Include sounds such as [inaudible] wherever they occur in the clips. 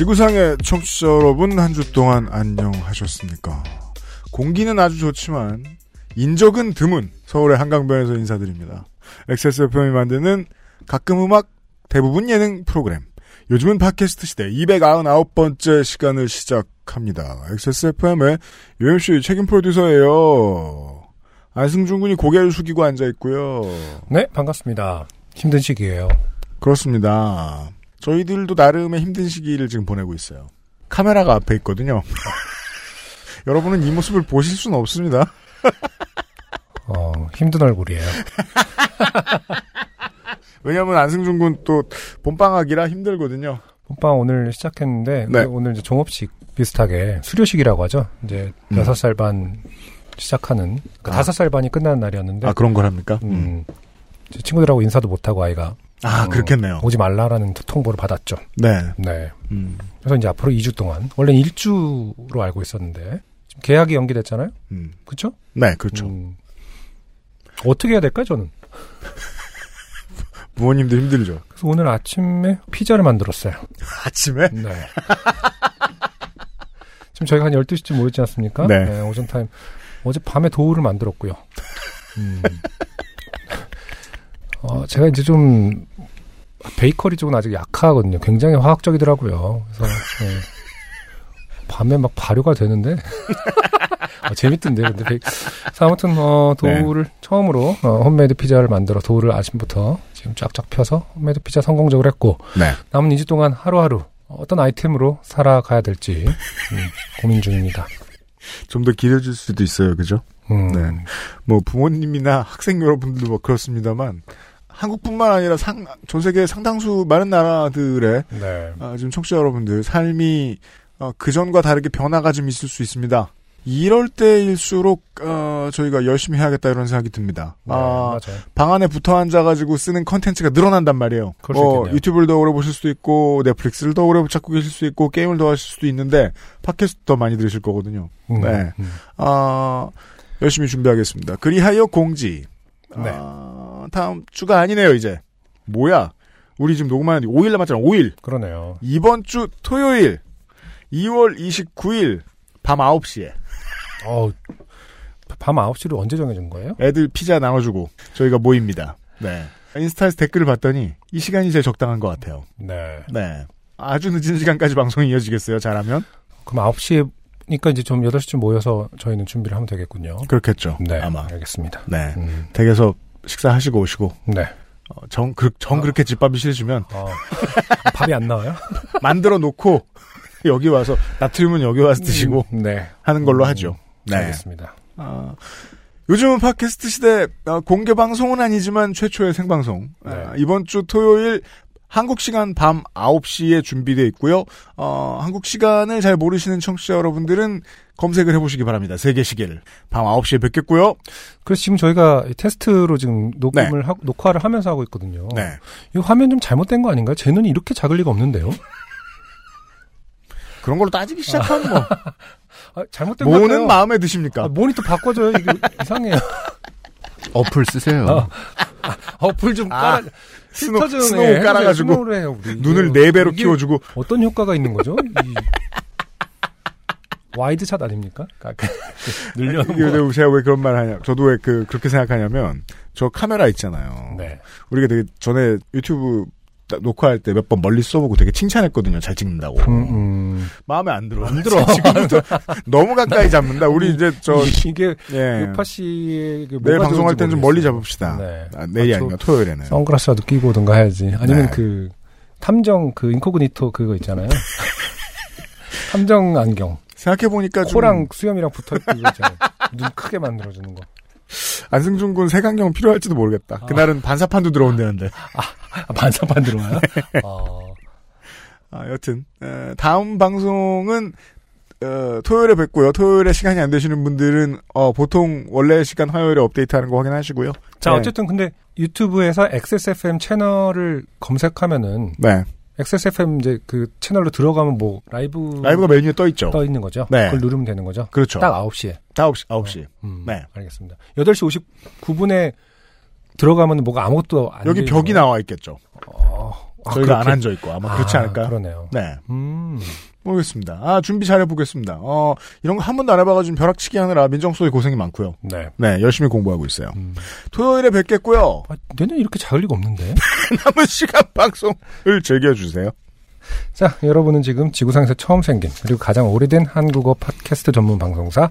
지구상의 청취자 여러분 한 주 동안 안녕하셨습니까? 공기는 아주 좋지만 인적은 드문 서울의 한강변에서 인사드립니다. XSFM이 만드는 가끔 음악 대부분 예능 프로그램 요즘은 팟캐스트 시대 299번째 시간을 시작합니다. XSFM의 UMC 책임 프로듀서예요. 안승준 군이 고개를 숙이고 앉아 있고요. 네, 반갑습니다. 힘든 시기예요. 그렇습니다. 저희들도 나름의 힘든 시기를 지금 보내고 있어요. 카메라가 앞에 있거든요. [laughs] 여러분은 이 모습을 보실 수는 없습니다. 어, 힘든 얼굴이에요. [laughs] 왜냐하면 안승준 군 또 봄방학이라 힘들거든요. 봄방 오늘 시작했는데 네. 오늘 이제 종업식 비슷하게 수료식이라고 하죠. 이제 음. 여섯 살반 시작하는 그러니까 아. 다섯 살 반이 끝나는 날이었는데 아 그런 걸 합니까? 음, 제 친구들하고 인사도 못 하고 아이가 아 어, 그렇겠네요. 오지 말라라는 통보를 받았죠. 네. 네. 음, 그래서 이제 앞으로 2주 동안 원래 는 1주로 알고 있었는데 지금 계약이 연기됐잖아요. 음. 그렇죠? 네, 그렇죠. 음, 어떻게 해야 될까 요 저는? [laughs] 부모님도 힘들죠. 그래서 오늘 아침에 피자를 만들었어요. [laughs] 아침에? 네. 지금 저희가 한 12시쯤 모였지 않습니까? 네. 오전 타임. 어제 밤에 도우를 만들었고요. 음. [laughs] 어, 제가 이제 좀, 베이커리 쪽은 아직 약하거든요. 굉장히 화학적이더라고요. 그래서, 네. 밤에 막 발효가 되는데. [laughs] 어, 재밌던데, 근데. 베이... 아무튼, 어, 도우를 처음으로, 어, 홈메이드 피자를 만들어 도우를 아침부터 지금 쫙쫙 펴서 홈메이드 피자 성공적으로 했고, 네. 남은 2주 동안 하루하루 어떤 아이템으로 살아가야 될지 음, 고민 중입니다. 좀 더 길어질 수도 있어요, 그죠? 음, 네. 뭐 부모님이나 학생 여러분들도 뭐 그렇습니다만 한국뿐만 아니라 상, 전 세계 상당수 많은 나라들의 네. 아, 지금 청취자 여러분들 삶이 어, 그전과 다르게 변화가 좀 있을 수 있습니다. 이럴 때일수록 어, 저희가 열심히 해야겠다 이런 생각이 듭니다. 네, 아, 맞아요. 방 안에 붙어 앉아가지고 쓰는 컨텐츠가 늘어난단 말이에요. 뭐 있겠네요. 유튜브를 더 오래 보실 수도 있고 넷플릭스를 더 오래 찾고 계실 수 있고 게임을 더 하실 수도 있는데 팟캐스트 더 많이 들으실 거거든요. 음, 네. 음. 아, 열심히 준비하겠습니다. 그리하여 공지. 네. 아, 다음 주가 아니네요, 이제. 뭐야? 우리 지금 녹음하는 5일 남았잖아, 5일. 그러네요. 이번 주 토요일, 2월 29일, 밤 9시에. 어, 밤 9시를 언제 정해준 거예요? 애들 피자 나눠주고, 저희가 모입니다. 네. 인스타에서 댓글을 봤더니, 이 시간이 제일 적당한 것 같아요. 네. 네. 아주 늦은 시간까지 방송이 이어지겠어요, 잘하면? 그럼 9시니까 이제 좀 8시쯤 모여서 저희는 준비를 하면 되겠군요. 그렇겠죠. 네. 아마. 알겠습니다. 네. 음, 댁에서 식사하시고 오시고, 네. 어, 정, 그, 정 그렇게 집밥이 싫으시면, 어, 밥이 안 나와요? [laughs] 만들어 놓고 여기 와서 나트륨은 여기 와서 드시고 음, 네. 하는 걸로 음, 하죠. 네. 알겠습니다. 아, 요즘은 팟캐스트 시대 아, 공개 방송은 아니지만 최초의 생방송 아, 네. 이번 주 토요일 한국 시간 밤 9시에 준비되어 있고요. 어, 한국 시간을 잘 모르시는 청취자 여러분들은 검색을 해보시기 바랍니다. 세계 시계를 밤 9시에 뵙겠고요. 그래서 지금 저희가 이 테스트로 지금 녹음을 하고, 녹화를 하면서 하고 있거든요. 네. 이 화면 좀 잘못된 거 아닌가요? 제 눈이 이렇게 작을 리가 없는데요? [laughs] 그런 걸로 따지기 시작하면 뭐 [laughs] 아, 잘못된 거 같아요. 뭐는 마음에 드십니까? 아, 모니터 바꿔줘요. 이게 이상해요. 어플 쓰세요. 어. 어플 좀 아, 깔아. 스노, 필터 좀 스노우 해. 깔아가지고. 눈을 네 배로 키워주고 어떤 효과가 있는 거죠? 이 와이드 샷 아닙니까? 그러니까 늘려놓은 이게 거. 왜 제가 왜 그런 말 하냐? 저도 왜 그 그렇게 생각하냐면 저 카메라 있잖아요. 네. 우리가 되게 전에 유튜브 딱 녹화할 때 몇 번 멀리 써보고 되게 칭찬했거든요. 잘 찍는다고. 음, 음. 마음에 안 들어. 안 들어. 지금부터 [laughs] 너무 가까이 잡는다. 우리 이제 저 이게 예. 요파 씨의 그 내일 방송할 땐좀 멀리 모르겠어요. 잡읍시다. 네. 아, 내일이 아, 저 아니라 토요일에는. 선글라스라도 끼고 오든가 해야지. 아니면 네. 그 탐정 그 인코그니토 그거 있잖아요. 탐정 안경. 생각해 보니까 좀 코랑 수염이랑 붙어 있고 그거 있잖아요. 눈 크게 만들어주는 거. 안승준 군 색안경 필요할지도 모르겠다. 아. 그날은 반사판도 들어온다는데. 아, 반사판 들어와요? [laughs] 어, 아, 여튼 에, 다음 방송은 어, 토요일에 뵙고요. 토요일에 시간이 안 되시는 분들은 어, 보통 원래 시간 화요일에 업데이트하는 거 확인하시고요. 자, 네. 어쨌든 근데 유튜브에서 XSFM 채널을 검색하면은 네, XSFM 이제 그 채널로 들어가면 뭐 라이브 라이브가 메뉴에 떠 있죠. 떠 있는 거죠. 네. 그걸 누르면 되는 거죠. 그렇죠. 딱 9시에. 9시, 9시. 음, 네. 알겠습니다. 8시 59분에 들어가면 뭐가 아무것도 안 여기 돼 벽이 나와 있겠죠. 어, 아, 저희가 안 그렇게. 앉아 있고 아마 그렇지 아, 않을까요? 그러네요. 네, 음. 모르겠습니다. 아 준비 잘 해보겠습니다. 어 이런 거 한 번도 안 해봐가지고 벼락치기 하느라 민정수에 고생이 많고요. 네. 네, 열심히 공부하고 있어요. 음. 토요일에 뵙겠고요. 아, 내년 이렇게 작을 리가 없는데. [laughs] 남은 시간 방송을 즐겨주세요. 자, 여러분은 지금 지구상에서 처음 생긴 그리고 가장 오래된 한국어 팟캐스트 전문 방송사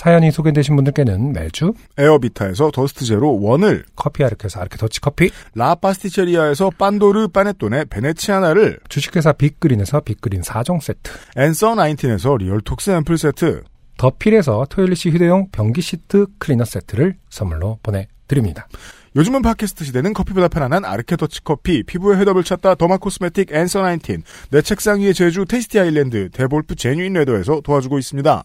사연이 소개되신 분들께는 매주 에어비타에서 더스트 제로 원을 커피 아르케에서 아르케 더치 커피 라 파스티체리아에서 빤도르 파네톤의 베네치아나를 주식회사 빅그린에서 빅그린 4종 세트 앤서 나인틴에서 리얼톡스 앰플 세트 더필에서 토일리시 휴대용 변기 시트 클리너 세트를 선물로 보내드립니다. 요즘은 팟캐스트 시대는 커피보다 편안한 아르케 더치 커피 피부의 해답을 찾다 derma cosmetic 앤서 나인틴 내 책상 위의 제주 테이스티 아일랜드 데볼프 제뉴인 레더에서 도와주고 있습니다.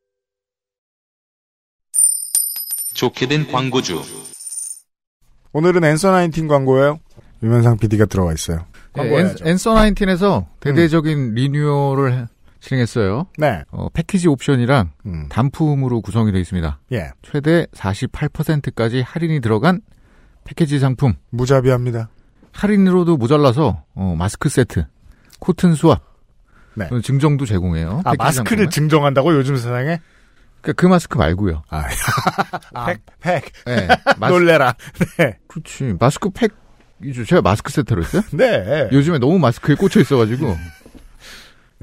좋게 된 광고주. 오늘은 앤서 나인틴 광고예요. 유면상 PD가 들어와 있어요. 네, 앤서 나인틴에서 대대적인 리뉴얼을 해- 진행했어요. 네. 어, 패키지 옵션이랑 음. 단품으로 구성이 되어 있습니다. 예. 최대 48%까지 할인이 들어간 패키지 상품. 무자비합니다. 할인으로도 모자라서 어, 마스크 세트, cotton swab, 네. 어, 증정도 제공해요. 아, 마스크를 상품은. 증정한다고 요즘 세상에? 그러니까 그 마스크 말고요. 아, [laughs] 아, 팩, 팩. 네, [laughs] 마스, 놀래라. 네. 그렇지. 마스크 팩. 이죠. 제가 마스크 세트로 했어요? 네. 요즘에 너무 마스크에 꽂혀 있어가지고.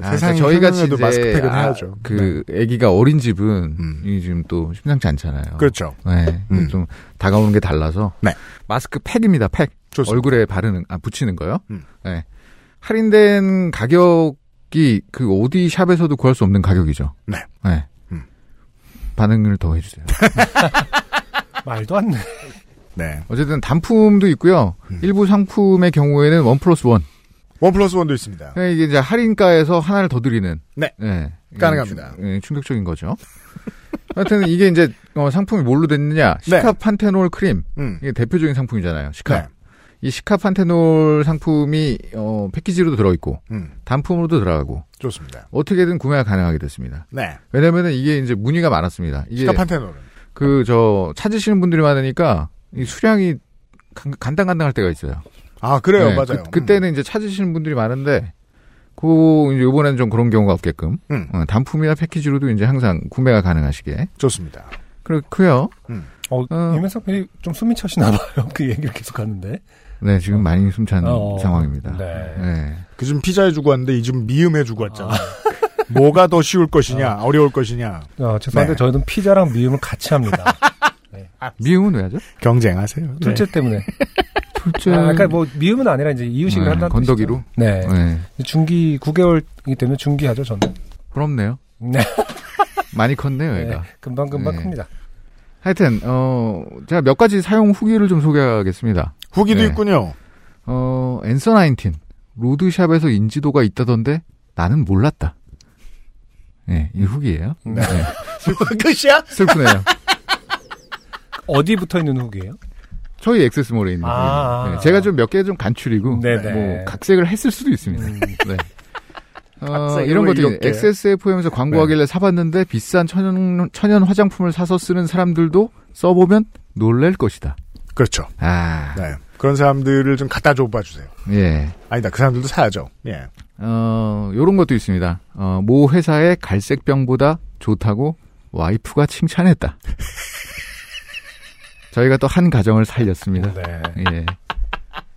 아, 세상이 저희 같이 저희가도 이제 마스크 팩은 아, 해야죠. 그 아기가 어린 집은 음. 이 지금 또 심상치 않잖아요. 그렇죠. 네, 음. 좀 다가오는 게 달라서. 네. 마스크 팩입니다. 팩. 좋습니다. 얼굴에 바르는 아 붙이는 거요. 음. 네. 할인된 가격이 그 어디 샵에서도 구할 수 없는 가격이죠. 네. 네. 음. 반응을 더 해주세요. [laughs] 말도 안 돼. 네. 어쨌든 단품도 있고요. 음. 일부 상품의 경우에는 원 플러스 원. 원 플러스 원도 있습니다. 그러니까 이게 이제 할인가에서 하나를 더 드리는. 네. 네. 가능합니다. 충- 예, 충격적인 거죠. [laughs] 하여튼 이게 이제 어, 상품이 뭘로 됐느냐? 네. 시카판테놀 크림. 음. 이게 대표적인 상품이잖아요. 시카. 네. 이 시카판테놀 상품이 어, 패키지로도 들어있고 음. 단품으로도 들어가고 좋습니다. 어떻게든 구매가 가능하게 됐습니다. 네. 왜냐면은 이게 이제 문의가 많았습니다. 이게 시카판테놀은. 그 저 찾으시는 분들이 많으니까 이 수량이 간- 간당간당할 때가 있어요. 아, 그래요. 네, 맞아요. 그, 때는 이제 찾으시는 분들이 많은데, 그, 이제 이번에는 좀 그런 경우가 없게끔, 음. 어, 단품이나 패키지로도 이제 항상 구매가 가능하시게. 음. 좋습니다. 그렇고요 어, 어. 유명석 PD 좀 숨이 차시나 봐요. [laughs] 그 얘기를 계속 하는데. 네, 지금 많이 숨찬 어, 상황입니다. 네. 네. 그좀 피자 해주고 왔는데 이집 미음 해주고 왔잖아. [laughs] 뭐가 더 쉬울 것이냐, 어려울 것이냐. 어, 죄송한데 네. 저희는 피자랑 미음을 같이 합니다. [laughs] 미음은 왜 하죠? 경쟁하세요. 둘째 때문에. [laughs] 둘째. 아, 그러니까 뭐 미음은 아니라 이제 이유식을 네, 한다는 건더기로? 네. 네. 중기 9개월이기 때문에 중기하죠, 저는. 부럽네요. 네. 많이 컸네요, 네. 얘가. 금방 금방 네. 큽니다. 하여튼, 어, 제가 몇 가지 사용 후기를 좀 소개하겠습니다. 후기도 네. 있군요. 어, 앤서 나인틴. 로드샵에서 인지도가 있다던데 나는 몰랐다. 네, 이 후기예요. 네. [laughs] 끝이야? 슬프네요. [laughs] 어디 붙어 있는 후기예요? 저희 액세스몰에 있는 아. 후기. 네, 제가 좀 몇 개 좀 간추리고 네네. 뭐 각색을 했을 수도 있습니다. 음. 네. [laughs] 어, 이런 것도 이렇게. XSFM에서 광고하길래 사봤는데 비싼 천연, 천연 화장품을 사서 쓰는 사람들도 써보면 놀랄 것이다. 그렇죠. 아, 네. 그런 사람들을 좀 갖다 줘봐 주세요. 예. 아니다. 그 사람들도 사야죠. 예. 어, 요런 것도 있습니다. 어, 모 회사의 갈색병보다 좋다고 와이프가 칭찬했다. [laughs] 저희가 또 한 가정을 살렸습니다. 네. 예.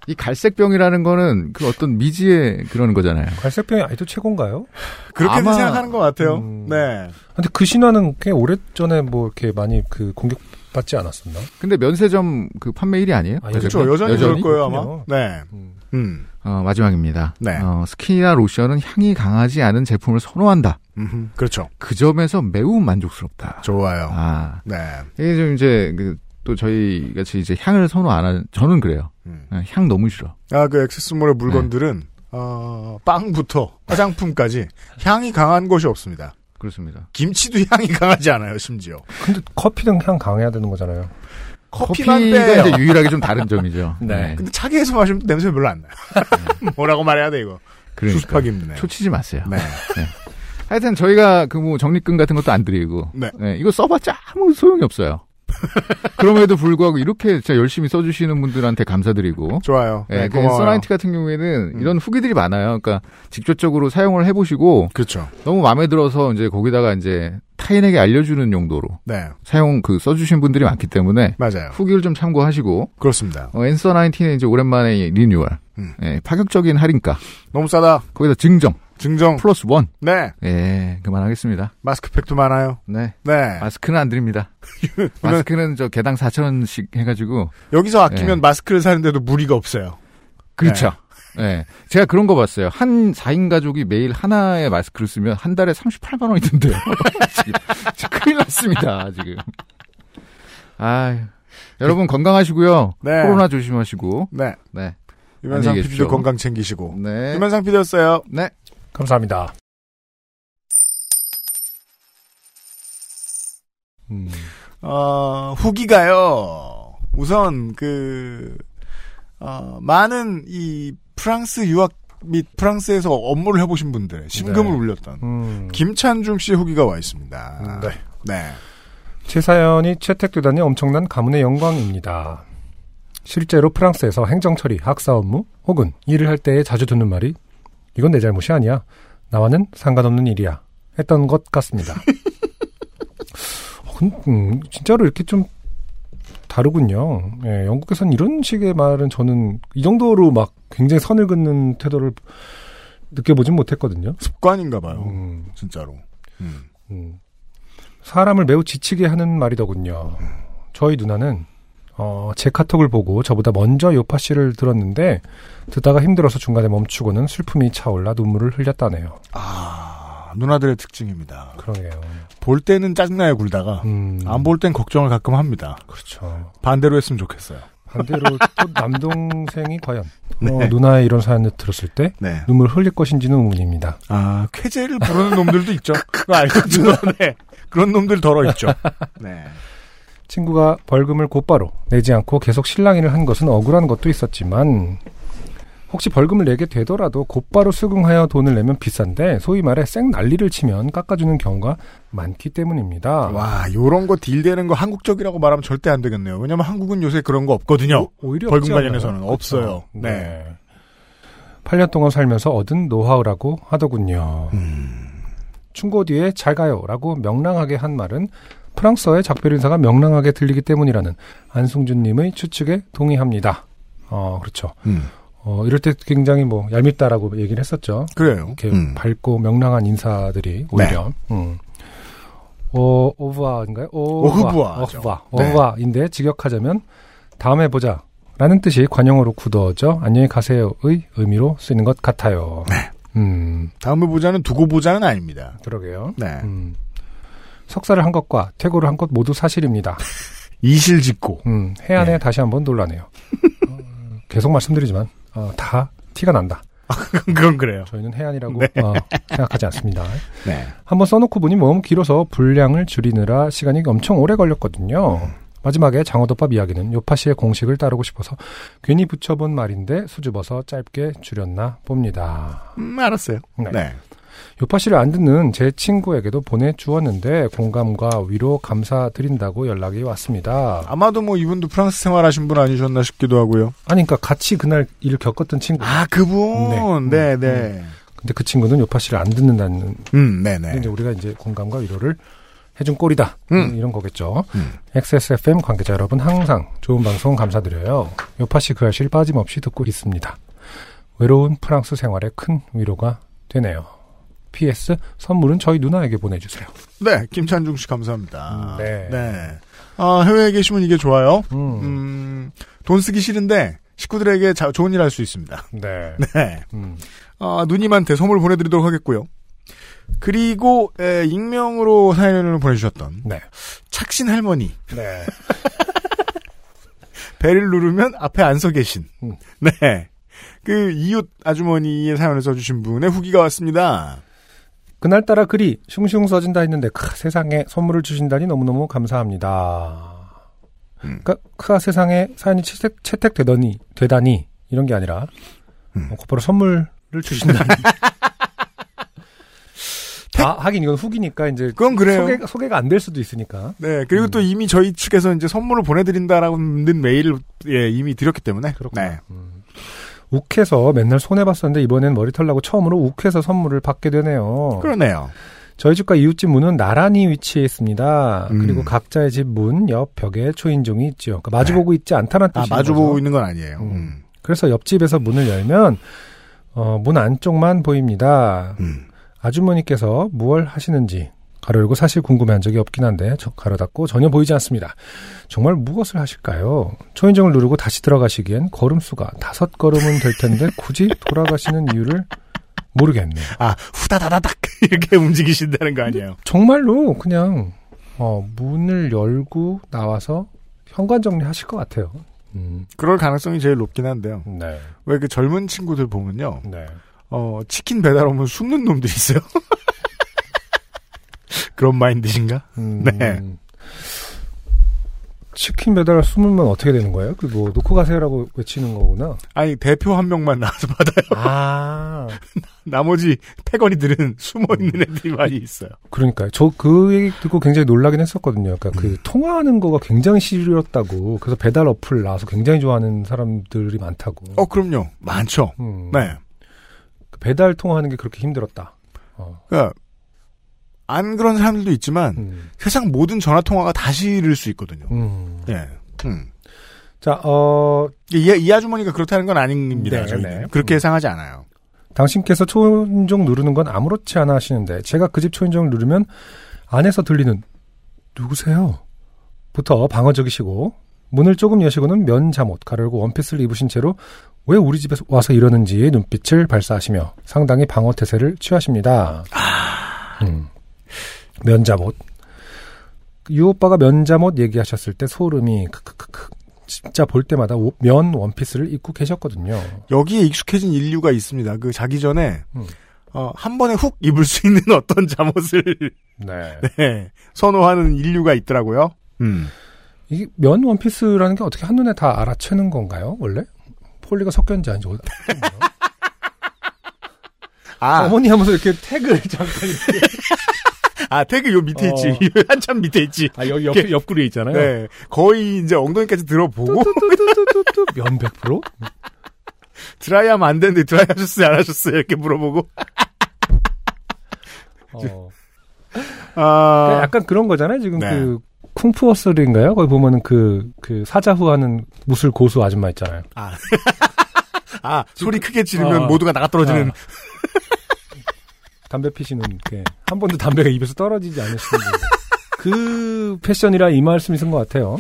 이 갈색병이라는 거는 그 어떤 미지의 그런 거잖아요. 갈색병이 아직도 최고인가요? 그렇게 아마- 생각하는 것 같아요. 음. 네. 근데 그 신화는 꽤 오래전에 뭐 이렇게 많이 그 공격 받지 않았었나? 근데 면세점 그 판매 일이 아니에요? 아, 그렇죠. 여전히? 여전히? 그럴 거예요, 아마. 네. 음. 음. 어, 마지막입니다. 네. 어, 스킨이나 로션은 향이 강하지 않은 제품을 선호한다. 음흠. 그렇죠. 그 점에서 매우 만족스럽다. 좋아요. 아, 네. 이게 좀 이제 그, 또 저희 같이 이제 향을 선호 안 하는 저는 그래요. 음. 어, 향 너무 싫어. 아, 그 액세스몰의 물건들은, 어, 빵부터 화장품까지 향이 강한 것이 없습니다. 그렇습니다. 김치도 [laughs] 향이 강하지 않아요, 심지어. 근데 커피는 향 강해야 되는 거잖아요. 커피만 커피가 빼요. 이제 유일하게 좀 다른 점이죠. [laughs] 네. 근데 차게에서 마시면 냄새 별로 안 나요. [laughs] 뭐라고 말해야 돼, 이거. 그러니까. 수습하기 힘드네요. 초치지 마세요. 네. 하여튼 저희가 그 뭐 적립금 같은 것도 안 드리고 네. 이거 써봤자 아무 소용이 없어요. [laughs] 그럼에도 불구하고 이렇게 진짜 열심히 써주시는 분들한테 감사드리고 좋아요. 예, 네, 그 고마워요. 소나이트 같은 경우에는 음. 이런 후기들이 많아요. 그러니까 직접적으로 사용을 해보시고 그렇죠. 너무 마음에 들어서 이제 거기다가 이제 타인에게 알려주는 용도로 네. 사용 그 써주신 분들이 많기 때문에 맞아요. 후기를 좀 참고하시고 그렇습니다. 어, 앤서 19에 이제 오랜만에 리뉴얼 음. 예, 파격적인 할인가 너무 싸다. 거기다 증정 증정. 플러스 원 네. 예, 그만하겠습니다. 마스크팩도 많아요. 네. 네. 마스크는 안 드립니다. [laughs] 마스크는 저 개당 4천원씩 해가지고. 여기서 아끼면 네. 마스크를 사는데도 무리가 없어요. 그렇죠. 네. 제가 그런 거 봤어요. 한 4인 가족이 매일 하나의 마스크를 쓰면 한 달에 38만 원이 든대요. [laughs] 지금, 지금 큰일 났습니다, 지금. 아 여러분 건강하시고요. 네. 코로나 조심하시고. 네. 네. 유면상 PD도. 건강 챙기시고. 네. 유면상 PD였어요. 네. 감사합니다. 음. 어, 후기가요. 우선 그 어, 많은 이 프랑스 유학 및 프랑스에서 업무를 해보신 분들 심금을 네. 울렸던 음. 김찬중 씨의 후기가 와 있습니다. 네. 네. 제 사연이 채택되다니 엄청난 가문의 영광입니다. 실제로 프랑스에서 행정 처리, 학사 업무 혹은 일을 할 때에 자주 듣는 말이 이건 내 잘못이 아니야. 나와는 상관없는 일이야. 했던 것 같습니다. [laughs] 어, 근- 음, 진짜로 이렇게 좀 다르군요. 예, 영국에선 이런 식의 말은 저는 이 정도로 막 굉장히 선을 긋는 태도를 느껴보진 못했거든요. 습관인가 봐요. 음, 진짜로. 음. 음. 사람을 매우 지치게 하는 말이더군요. 저희 누나는 어, 제 카톡을 보고 저보다 먼저 요파 씨를 들었는데 듣다가 힘들어서 중간에 멈추고는 슬픔이 차올라 눈물을 흘렸다네요. 아, 누나들의 특징입니다. 그러게요. 볼 때는 짜증나요, 굴다가. 음, 안볼 땐 걱정을 가끔 합니다. 그렇죠. 반대로 했으면 좋겠어요. 반대로 또 [laughs] 남동생이 과연 네. 어, 누나의 이런 사연을 들었을 때 네. 눈물 흘릴 것인지는 의문입니다. 아, 쾌재를 부르는 놈들도 있죠. 그거 알거든요. [laughs] 네. 그런 놈들 덜어 있죠. [laughs] 네. 친구가 벌금을 곧바로 내지 않고 계속 실랑이를 한 것은 억울한 것도 있었지만 혹시 벌금을 내게 되더라도 곧바로 수긍하여 돈을 내면 비싼데 소위 말해 쌩 난리를 치면 깎아주는 경우가 많기 때문입니다. 와, 요런 거 딜되는 거 한국적이라고 말하면 절대 안 되겠네요. 왜냐면 한국은 요새 그런 거 없거든요. 오 히려 벌금 없지 않나요? 관련해서는 그렇죠. 없어요. 네. 8년 동안 살면서 얻은 노하우라고 하더군요. 음. 충고 뒤에 잘 가요라고 명랑하게 한 말은 프랑스어의 작별 인사가 명랑하게 들리기 때문이라는 안승준님의 추측에 동의합니다. 어, 그렇죠. 음. 어, 이럴 때 굉장히 뭐 얄밉다라고 얘기를 했었죠. 그래요. 이렇게 음. 밝고 명랑한 인사들이 오히려. 음. 어, 오브와인가요? 오흐부아죠. 오브와. 네. 오브와인데 직역하자면 다음에 보자. 라는 뜻이 관용어로 굳어져 안녕히 가세요의 의미로 쓰이는 것 같아요. 네. 음, 다음에 보자는 두고 보자는 아닙니다. 그러게요. 네. 음. 석사를 한 것과 퇴고를 한 것 모두 사실입니다. [laughs] 이실직고. 음, 해안에 네. 다시 한번 논란해요. 어, 계속 말씀드리지만 어, 다 티가 난다. 그건 그래요. 저희는 해안이라고 네. 어, 생각하지 않습니다. 네. 한번 써놓고 보니 너무 길어서 분량을 줄이느라 시간이 엄청 오래 걸렸거든요. 마지막에 장어덮밥 이야기는 요파시의 공식을 따르고 싶어서 괜히 붙여본 말인데 수줍어서 짧게 줄였나 봅니다. 음, 알았어요. 네. 네. 요파시를 안 듣는 제 친구에게도 보내주었는데 공감과 위로 감사드린다고 연락이 왔습니다. 아마도 뭐 이분도 프랑스 생활하신 분 아니셨나 싶기도 하고요. 아니 그러니까 같이 그날 일을 겪었던 친구. 아, 그분. 네, 네. 네. 근데 그 친구는 요파시를 안 듣는다는 음, 네, 네. 이제 우리가 이제 공감과 위로를 해준 꼴이다. 음. 이런 거겠죠. 음. XSFM 관계자 여러분 항상 좋은 방송 감사드려요. 요파시 그 알실 빠짐없이 듣고 있습니다. 외로운 프랑스 생활에 큰 위로가 되네요. PS 선물은 저희 누나에게 보내주세요. 네, 김찬중 씨 감사합니다. 음, 네. 네. 아, 해외에 계시면 이게 좋아요. 음, 음, 돈 쓰기 싫은데 식구들에게 자- 좋은 일 할 수 있습니다. [laughs] 네. 네. 음, 아, 누님한테 선물 보내드리도록 하겠고요. 그리고 에, 익명으로 사연을 보내주셨던 네. 착신 할머니 네. [laughs] 배를 누르면 앞에 안 서 계신 음. 네. 그 이웃 아주머니의 사연을 써주신 분의 후기가 왔습니다. 그날따라 글이 슝슝 써진다 했는데 크, 세상에 선물을 주신다니 너무너무 감사합니다. 음. 그러니까 크 세상에 사연이 채택, 채택되더니 되다니 이런 게 아니라 음. 어, 곧바로 선물을 주신다니. [laughs] 아, 하긴 이건 후기니까 이제 그건 그래요. 소개, 소개가 안 될 수도 있으니까. 네. 그리고 또 이미 저희 측에서 이제 선물을 보내드린다라는 메일을 예, 이미 드렸기 때문에. 그렇구나. 네. 음. 욱해서 맨날 손해봤었는데 이번엔 머리털 나고 처음으로 욱해서 선물을 받게 되네요. 그러네요. 저희 집과 이웃집 문은 나란히 위치해 있습니다. 음. 그리고 각자의 집 문 옆 벽에 초인종이 있죠. 그러니까 마주보고 있지 않다는 아, 뜻이죠. 마주보고 있는 건 아니에요. 음. 음. 그래서 옆집에서 문을 열면 어, 문 안쪽만 보입니다. 음. 아주머니께서 무얼 하시는지 가로 열고 사실 궁금해한 적이 없긴 한데 저 가로 닫고 전혀 보이지 않습니다. 정말 무엇을 하실까요? 초인종을 누르고 다시 들어가시기엔 걸음수가 다섯 걸음은 될 텐데 [laughs] 굳이 돌아가시는 이유를 모르겠네요. 아, 후다다다닥 [laughs] 이렇게 움직이신다는 거 아니에요? 정말로 그냥 어, 문을 열고 나와서 현관 정리하실 것 같아요. 음, 그럴 가능성이 제일 높긴 한데요. 네, 왜 그 젊은 친구들 보면요. 네. 어, 치킨 배달 오면 숨는 놈들이 있어요. [laughs] 그런 마인드신가? 음, 네. 치킨 배달 숨으면 어떻게 되는 거예요? 그 뭐 놓고 가세요라고 외치는 거구나. 아니, 대표 한 명만 나와서 받아요. 아, [laughs] 나머지 패거리들은 숨어 있는 애들이 많이 있어요. 그러니까요. 저그 얘기 듣고 굉장히 놀라긴 했었거든요. 그러니까 그 통화하는 거가 굉장히 싫었다고. 그래서 배달 어플 나와서 굉장히 좋아하는 사람들이 많다고. 어, 그럼요. 많죠. 음, 네. 그 배달 통화하는 게 그렇게 힘들었다. 어. 그러니까, 안 그런 사람들도 있지만, 음, 세상 모든 전화 통화가 다 싫을 수 있거든요. 음. 예. 음. 자, 어, 이, 이 아주머니가 그렇다는 건 아닙니다. 네, 저희는. 네. 그렇게 음. 예상하지 않아요. 당신께서 초인종 누르는 건 아무렇지 않아 하시는데 제가 그 집 초인종을 누르면 안에서 들리는 누구세요? 부터 방어적이시고 문을 조금 여시고는 면 잠옷 가르고 원피스를 입으신 채로 왜 우리 집에 와서 이러는지 눈빛을 발사하시며 상당히 방어 태세를 취하십니다. 음. 면 잠옷. 유 오빠가 면 잠옷 얘기하셨을 때 소름이 크크크크 진짜 볼 때마다 오- 면 원피스를 입고 계셨거든요. 여기에 익숙해진 인류가 있습니다. 그 자기 전에, 음. 어, 한 번에 훅 입을 수 있는 [laughs] 어떤 잠옷을, 네. [laughs] 네, 선호하는 인류가 있더라고요. 음. 이게 면 원피스라는 게 어떻게 한눈에 다 알아채는 건가요, 원래? 폴리가 섞여 있는지 아닌지. 거예요? [laughs] 아, 어머니 하면서 이렇게 태그를 잠깐 이렇게. 아, 태그 요 밑에 어. 있지. [laughs] 한참 밑에 있지. 아, 여기 옆, 옆구리에 있잖아요. 네. 거의 이제 엉덩이까지 들어보고, 뚜뚜뚜뚜뚜뚜 면 100%? 드라이 하면 안 되는데 드라이 하셨어요? 안 하셨어요? 이렇게 물어보고. 어. [laughs] 아, 약간 그런 거잖아요. 지금 네. 그 쿵푸어스인가요? 거기 보면은 그, 그 사자후 하는 무술 고수 아줌마 있잖아요. 아. [laughs] 아, 소리 크게 지르면 어. 모두가 나가 떨어지는. 아. 담배 피시는 게한 번도 담배가 입에서 떨어지지 않으시는 분. 그 패션이라 이 말씀이 쓴것 같아요.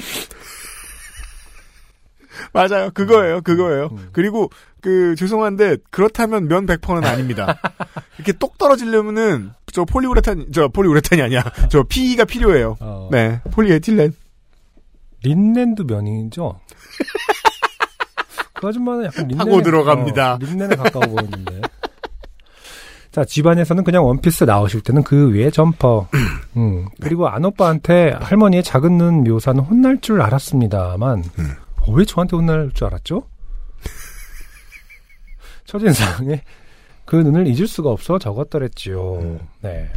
맞아요. 그거예요. 그거예요. 음. 그리고 그 죄송한데 그렇다면 면 100%는 아닙니다. 이렇게 똑 떨어지려면은 저 폴리우레탄 저 폴리우레탄이 아니야. 저 PE가 필요해요. 어, 네. 폴리에틸렌. 린넨도 면이죠. 그 아줌마는 약간 린넨에, 하고 들어갑니다. 어, 린넨에 가까워 보였는데. 자, 집안에서는 그냥 원피스 나오실 때는 그 위에 점퍼. [clears throat] 음. 그리고 안 오빠한테 할머니의 작은 눈 묘사는 혼날 줄 알았습니다만, 음. 어, 왜 저한테 혼날 줄 알았죠? [laughs] 첫인상에 그 눈을 잊을 수가 없어 적었더랬지요. 음. 네.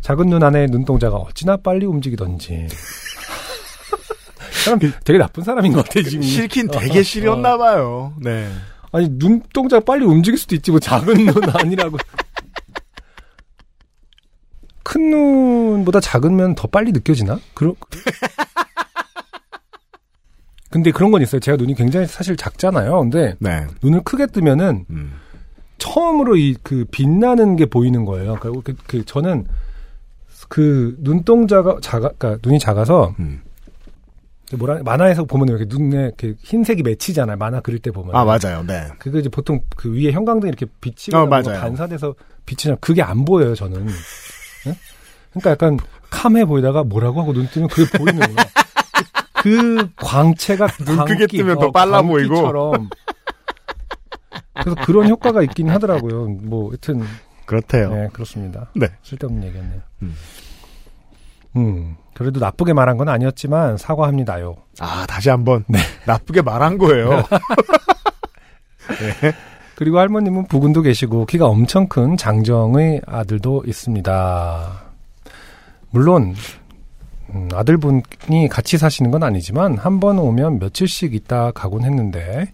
작은 눈 안에 눈동자가 어찌나 빨리 움직이던지. [laughs] 사람 되게 나쁜 사람인 것 같아, 지금. 싫긴 어, 되게 어. 싫었나 봐요. 네. 아니, 눈동자가 빨리 움직일 수도 있지, 뭐, 작은 눈 아니라고. [laughs] 큰 눈보다 작으면 더 빨리 느껴지나? 그러... [laughs] 근데 그런 건 있어요. 제가 눈이 굉장히 사실 작잖아요. 근데 네. 눈을 크게 뜨면은 음. 처음으로 이 그 빛나는 게 보이는 거예요. 그러니까 그, 그 저는 그 눈동자가 작아, 그러니까 눈이 작아서 음. 뭐라 만화에서 보면 이렇게 눈에 이렇게 흰색이 맺히잖아요. 만화 그릴 때 보면. 아, 맞아요. 네. 그거 이제 보통 그 위에 형광등 이렇게 비치고 어, 맞아요. 반사돼서 비치잖아. 그게 안 보여요. 저는. 예? 그러니까 약간 캄해 보이다가 뭐라고 하고 눈 뜨면 그게 보이는 거야. [laughs] 그 광채가 눈 크게 뜨면 더 빨라 보이고. 그래서 그런 효과가 있긴 하더라고요. 뭐 하여튼 그렇대요. 네, 그렇습니다. 네. 쓸데없는 얘기였네요. 음. 음. 그래도 나쁘게 말한 건 아니었지만 사과합니다요. 아, 다시 한번 네. 나쁘게 말한 거예요. [laughs] 그리고 할머님은 부군도 계시고 키가 엄청 큰 장정의 아들도 있습니다. 물론 음, 아들분이 같이 사시는 건 아니지만 한 번 오면 며칠씩 있다 가곤 했는데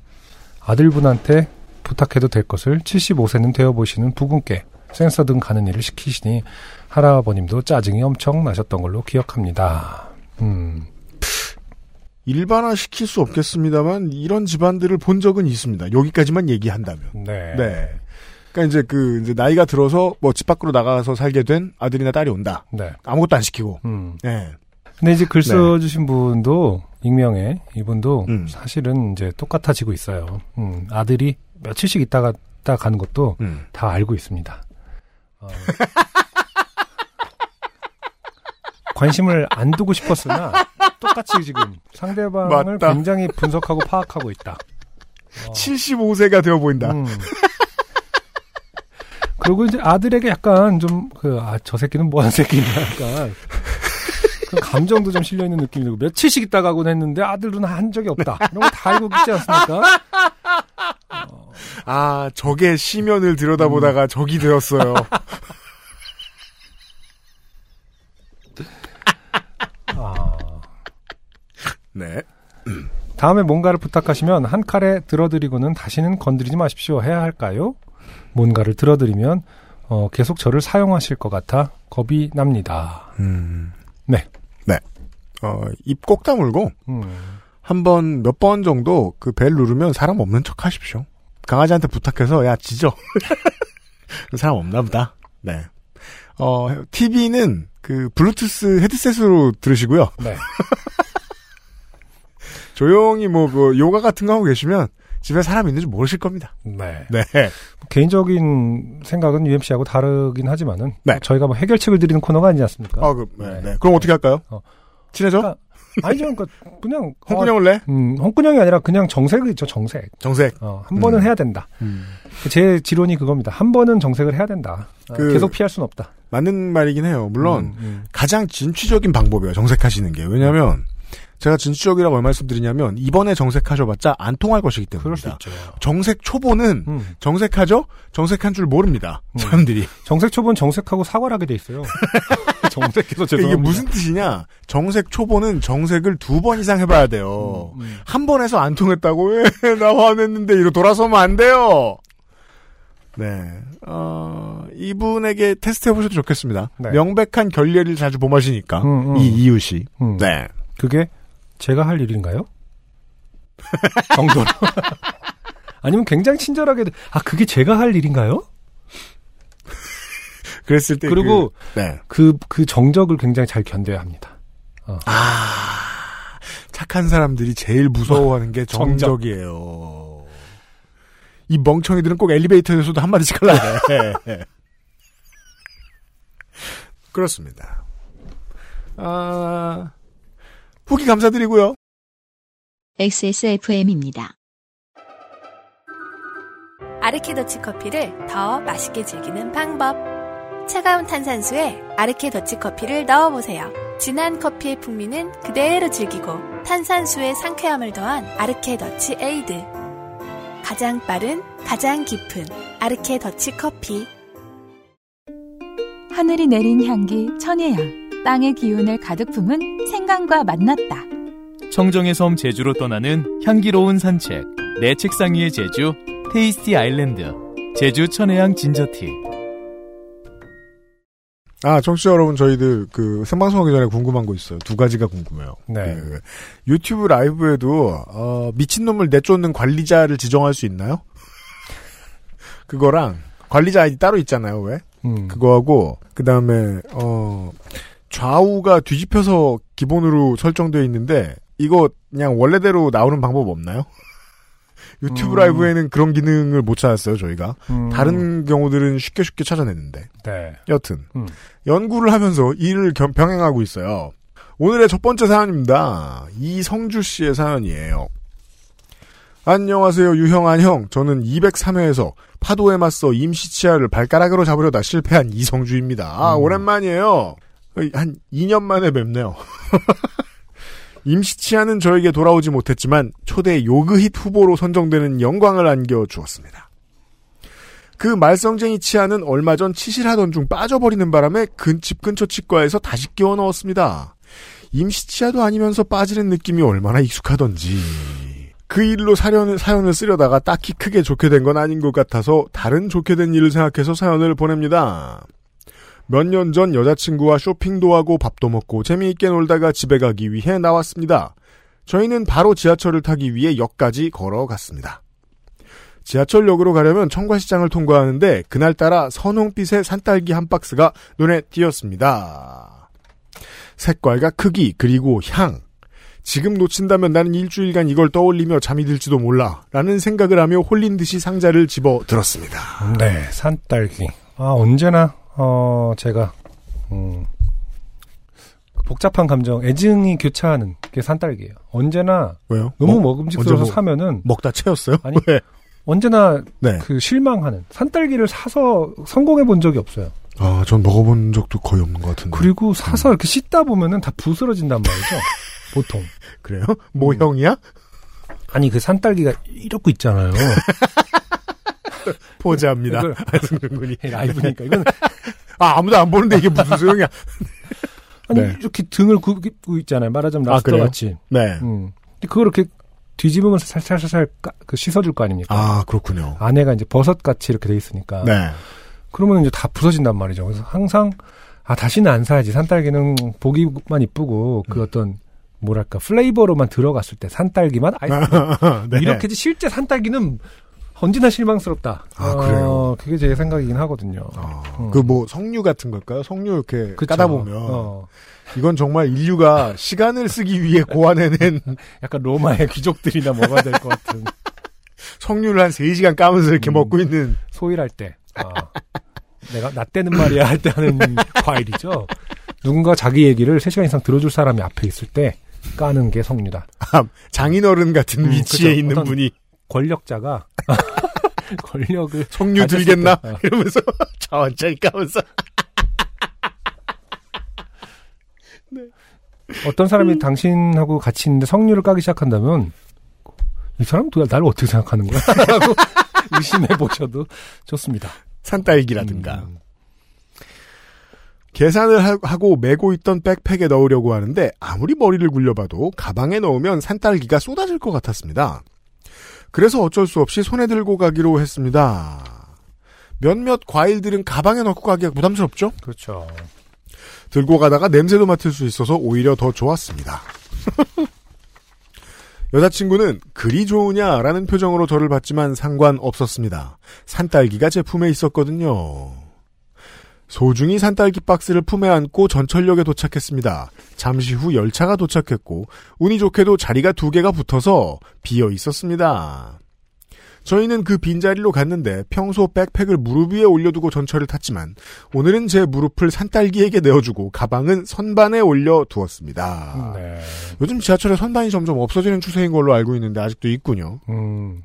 아들분한테 부탁해도 될 것을 75세는 되어 보시는 부군께 센서 등 가는 일을 시키시니 할아버님도 짜증이 엄청 나셨던 걸로 기억합니다. 음, 일반화 시킬 수 없겠습니다만 이런 집안들을 본 적은 있습니다. 여기까지만 얘기한다면. 네. 네. 그러니까 이제 그 이제 나이가 들어서 뭐 집 밖으로 나가서 살게 된 아들이나 딸이 온다. 네. 아무것도 안 시키고. 음. 네. 근데 이제 글 네. 써주신 분도 익명의 이분도 음. 사실은 이제 똑같아지고 있어요. 음, 아들이 며칠씩 있다가 있다 가는 것도 음. 다 알고 있습니다. 어, [laughs] 관심을 안 두고 싶었으나 똑같이 지금 상대방을 맞다. 굉장히 분석하고 파악하고 있다. 어, 75세가 되어 보인다. 음. 그리고 이제 아들에게 약간 좀 그 아 저 새끼는 뭐하는 새끼인가 약간 그 감정도 좀 실려 있는 느낌이 들고 며칠씩 있다 가곤 했는데 아들은 한 적이 없다 이런 거 다 알고 있지 않습니까? 아, 적의 시면을 들여다보다가 적이 되었어요. [laughs] 아. 네. 다음에 뭔가를 부탁하시면 한 칼에 들어드리고는 다시는 건드리지 마십시오 해야 할까요? 뭔가를 들어드리면 어, 계속 저를 사용하실 것 같아 겁이 납니다. 음. 네. 네. 어, 입 꼭 다물고 음. 한번 몇 번 정도 그 벨 누르면 사람 없는 척 하십시오. 강아지한테 부탁해서 야 짖어. [laughs] 사람 없나 보다. 네. 어, TV는 그 블루투스 헤드셋으로 들으시고요. 네. [laughs] 조용히 뭐, 뭐 요가 같은 거 하고 계시면 집에 사람 있는지 모르실 겁니다. 네. 네. 개인적인 생각은 UMC하고 다르긴 하지만은 네. 저희가 뭐 해결책을 드리는 코너가 아니지 않습니까? 아, 그, 네. 네. 네. 그럼 어떻게 할까요? 어. 친해져? 그러니까 아니죠. 그러니까 그냥 [laughs] 홍군형을 내? 어, 음, 홍군형이 아니라 그냥 정색이 있죠. 정색. 정색. 어, 한 번은 음. 해야 된다. 제 지론이 그겁니다. 한 번은 정색을 해야 된다. 어, 그- 계속 피할 수는 없다. 맞는 말이긴 해요. 물론 음, 음. 가장 진취적인 방법이에요. 정색하시는 게. 왜냐하면 제가 진취적이라고 왜 말씀드리냐면 이번에 정색하셔봤자 안 통할 것이기 때문입니다. 정색 초보는 음. 정색하죠? 정색한 줄 모릅니다. 음. 사람들이. 정색 초보는 정색하고 사과를 하게 돼 있어요. [laughs] 정색해서 죄송합니다. 이게 무슨 뜻이냐? 정색 초보는 정색을 두 번 이상 해봐야 돼요. 음, 음. 한번 해서 안 통했다고 왜 [laughs] 나 화냈는데 이로 돌아서면 안 돼요. 네, 어, 이분에게 테스트 해보셔도 좋겠습니다. 네. 명백한 결례를 자주 범하시니까 음, 음. 이 이웃이. 음. 네, 그게 제가 할 일인가요? [laughs] 정도로. [laughs] 아니면 굉장히 친절하게 아 그게 제가 할 일인가요? [laughs] 그랬을 때 그리고 그, 네, 그 그 정적을 굉장히 잘 견뎌야 합니다. 착한 사람들이 제일 무서워하는 게 정적. 정적이에요. 이 멍청이들은 꼭 엘리베이터에서도 한 마디씩 해. 그렇습니다. 아, 후기 감사드리고요. XSFM입니다. 아르케 더치 커피를 더 맛있게 즐기는 방법. 차가운 탄산수에 아르케 더치 커피를 넣어보세요. 진한 커피의 풍미는 그대로 즐기고 탄산수의 상쾌함을 더한 아르케 더치 에이드. 가장 빠른, 가장 깊은 아르케 더치 커피. 하늘이 내린 향기 천혜향. 땅의 기운을 가득 품은 생강과 만났다. 청정의 섬 제주로 떠나는 향기로운 산책. 내 책상 위의 제주, 테이스티 아일랜드. 제주 천혜향 진저티. 아, 청취자 여러분, 저희들, 그, 생방송하기 전에 궁금한 거 있어요. 두 가지가 궁금해요. 네. 그, 유튜브 라이브에도, 어, 미친놈을 내쫓는 관리자를 지정할 수 있나요? [laughs] 그거랑, 관리자 아이디 따로 있잖아요, 왜? 음. 그거하고, 그 다음에, 어, 좌우가 뒤집혀서 기본으로 설정되어 있는데, 이거 그냥 원래대로 나오는 방법 없나요? [laughs] 유튜브 음. 라이브에는 그런 기능을 못 찾았어요, 저희가. 음. 다른 경우들은 쉽게 쉽게 찾아냈는데. 네. 여튼 음. 연구를 하면서 일을 겸- 병행하고 있어요. 오늘의 첫 번째 사연입니다. 이성주 씨의 사연이에요. 안녕하세요, 유형 안형. 저는 203회에서 파도에 맞서 임시 치아를 발가락으로 잡으려다 실패한 이성주입니다. 아, 음. 오랜만이에요. 한 2년 만에 뵙네요. [laughs] 임시 치아는 저에게 돌아오지 못했지만 초대 요그힛 후보로 선정되는 영광을 안겨 주었습니다. 그 말썽쟁이 치아는 얼마 전 치실하던 중 빠져버리는 바람에 근집 근처 치과에서 다시 끼워 넣었습니다. 임시 치아도 아니면서 빠지는 느낌이 얼마나 익숙하던지. 그 일로 사연을, 사연을 쓰려다가 딱히 크게 좋게 된 건 아닌 것 같아서 다른 좋게 된 일을 생각해서 사연을 보냅니다. 몇 년 전 여자친구와 쇼핑도 하고 밥도 먹고 재미있게 놀다가 집에 가기 위해 나왔습니다. 저희는 바로 지하철을 타기 위해 역까지 걸어갔습니다. 지하철역으로 가려면 청과시장을 통과하는데 그날따라 선홍빛의 산딸기 한 박스가 눈에 띄었습니다. 색깔과 크기 그리고 향 지금 놓친다면 나는 일주일간 이걸 떠올리며 잠이 들지도 몰라 라는 생각을 하며 홀린 듯이 상자를 집어 들었습니다. 네, 산딸기. 아, 언제나, 어, 제가, 음, 복잡한 감정, 애증이 교차하는 게 산딸기예요. 언제나 왜요? 너무 먹- 먹음직스러워서 뭐- 사면은 먹다 채웠어요? 아니, 왜? 언제나 네. 그 실망하는 산딸기를 사서 성공해 본 적이 없어요. 아, 전 먹어본 적도 거의 없는 것 같은데. 그리고 사서 이렇게 씻다 보면은 다 부스러진단 말이죠. [laughs] 보통. 그래요? 모형이야? 아니 그 산딸기가 이렇게 있잖아요. [laughs] 포즈합니다. 안승준 군이. [laughs] 라이브니까 이건 아, 아무도 안 보는데 이게 무슨 소용이야. [laughs] 아니 네. 이렇게 등을 굽고 있잖아요. 말하자면 아, 랍스터 그래요? 같이. 네. 음. 근데 그걸 이렇게 뒤집으면서 살살살살 까- 그 씻어줄 거 아닙니까? 아, 그렇군요. 안에가 이제 버섯 같이 이렇게 돼 있으니까. 네. 그러면 이제 다 부서진단 말이죠. 그래서 항상 아 다시는 안 사야지. 산딸기는 보기만 이쁘고 음. 그 어떤 뭐랄까 플레이버로만 들어갔을 때 산딸기만 [laughs] 아이스 네. 이렇게지 실제 산딸기는 언제나 실망스럽다. 아, 그래요? 어, 그게 제 생각이긴 하거든요. 음. 그뭐 성류 같은 걸까요? 성류 이렇게 그쵸. 까다 보면 어, 이건 정말 인류가 [laughs] 시간을 쓰기 위해 고안해낸 약간 로마의 귀족들이나 뭐가 될것 같은 [laughs] 성류를 한 3시간 까면서 이렇게 음. 먹고 있는 소일할 때. 어, 내가 나 때는 말이야 할 때 하는 과일이죠. 누군가 자기 얘기를 3시간 이상 들어줄 사람이 앞에 있을 때 까는 게 성류다. 아, 장인어른 같은 음, 위치에 그죠. 있는 분이 권력자가 [laughs] 권력을 성류 들겠나? 때, 어. 이러면서 [laughs] 천천히 까면서 [laughs] 어떤 사람이 당신하고 같이 있는데 석류를 까기 시작한다면 이 사람 도대체 나를 어떻게 생각하는 거야? 라고 의심해 보셔도 좋습니다. 산딸기라든가 음. 계산을 하- 하고 메고 있던 백팩에 넣으려고 하는데 아무리 머리를 굴려봐도 가방에 넣으면 산딸기가 쏟아질 것 같았습니다. 그래서 어쩔 수 없이 손에 들고 가기로 했습니다. 몇몇 과일들은 가방에 넣고 가기가 부담스럽죠? 그렇죠. 들고 가다가 냄새도 맡을 수 있어서 오히려 더 좋았습니다. [laughs] 여자친구는 그리 좋으냐라는 표정으로 저를 봤지만 상관없었습니다. 산딸기가 제품에 있었거든요. 소중히 산딸기 박스를 품에 안고 전철역에 도착했습니다. 잠시 후 열차가 도착했고 운이 좋게도 자리가 두 개가 붙어서 비어 있었습니다. 저희는 그 빈자리로 갔는데 평소 백팩을 무릎 위에 올려두고 전철을 탔지만 오늘은 제 무릎을 산딸기에게 내어주고 가방은 선반에 올려두었습니다. 네. 요즘 지하철에 선반이 점점 없어지는 추세인 걸로 알고 있는데 아직도 있군요. 음.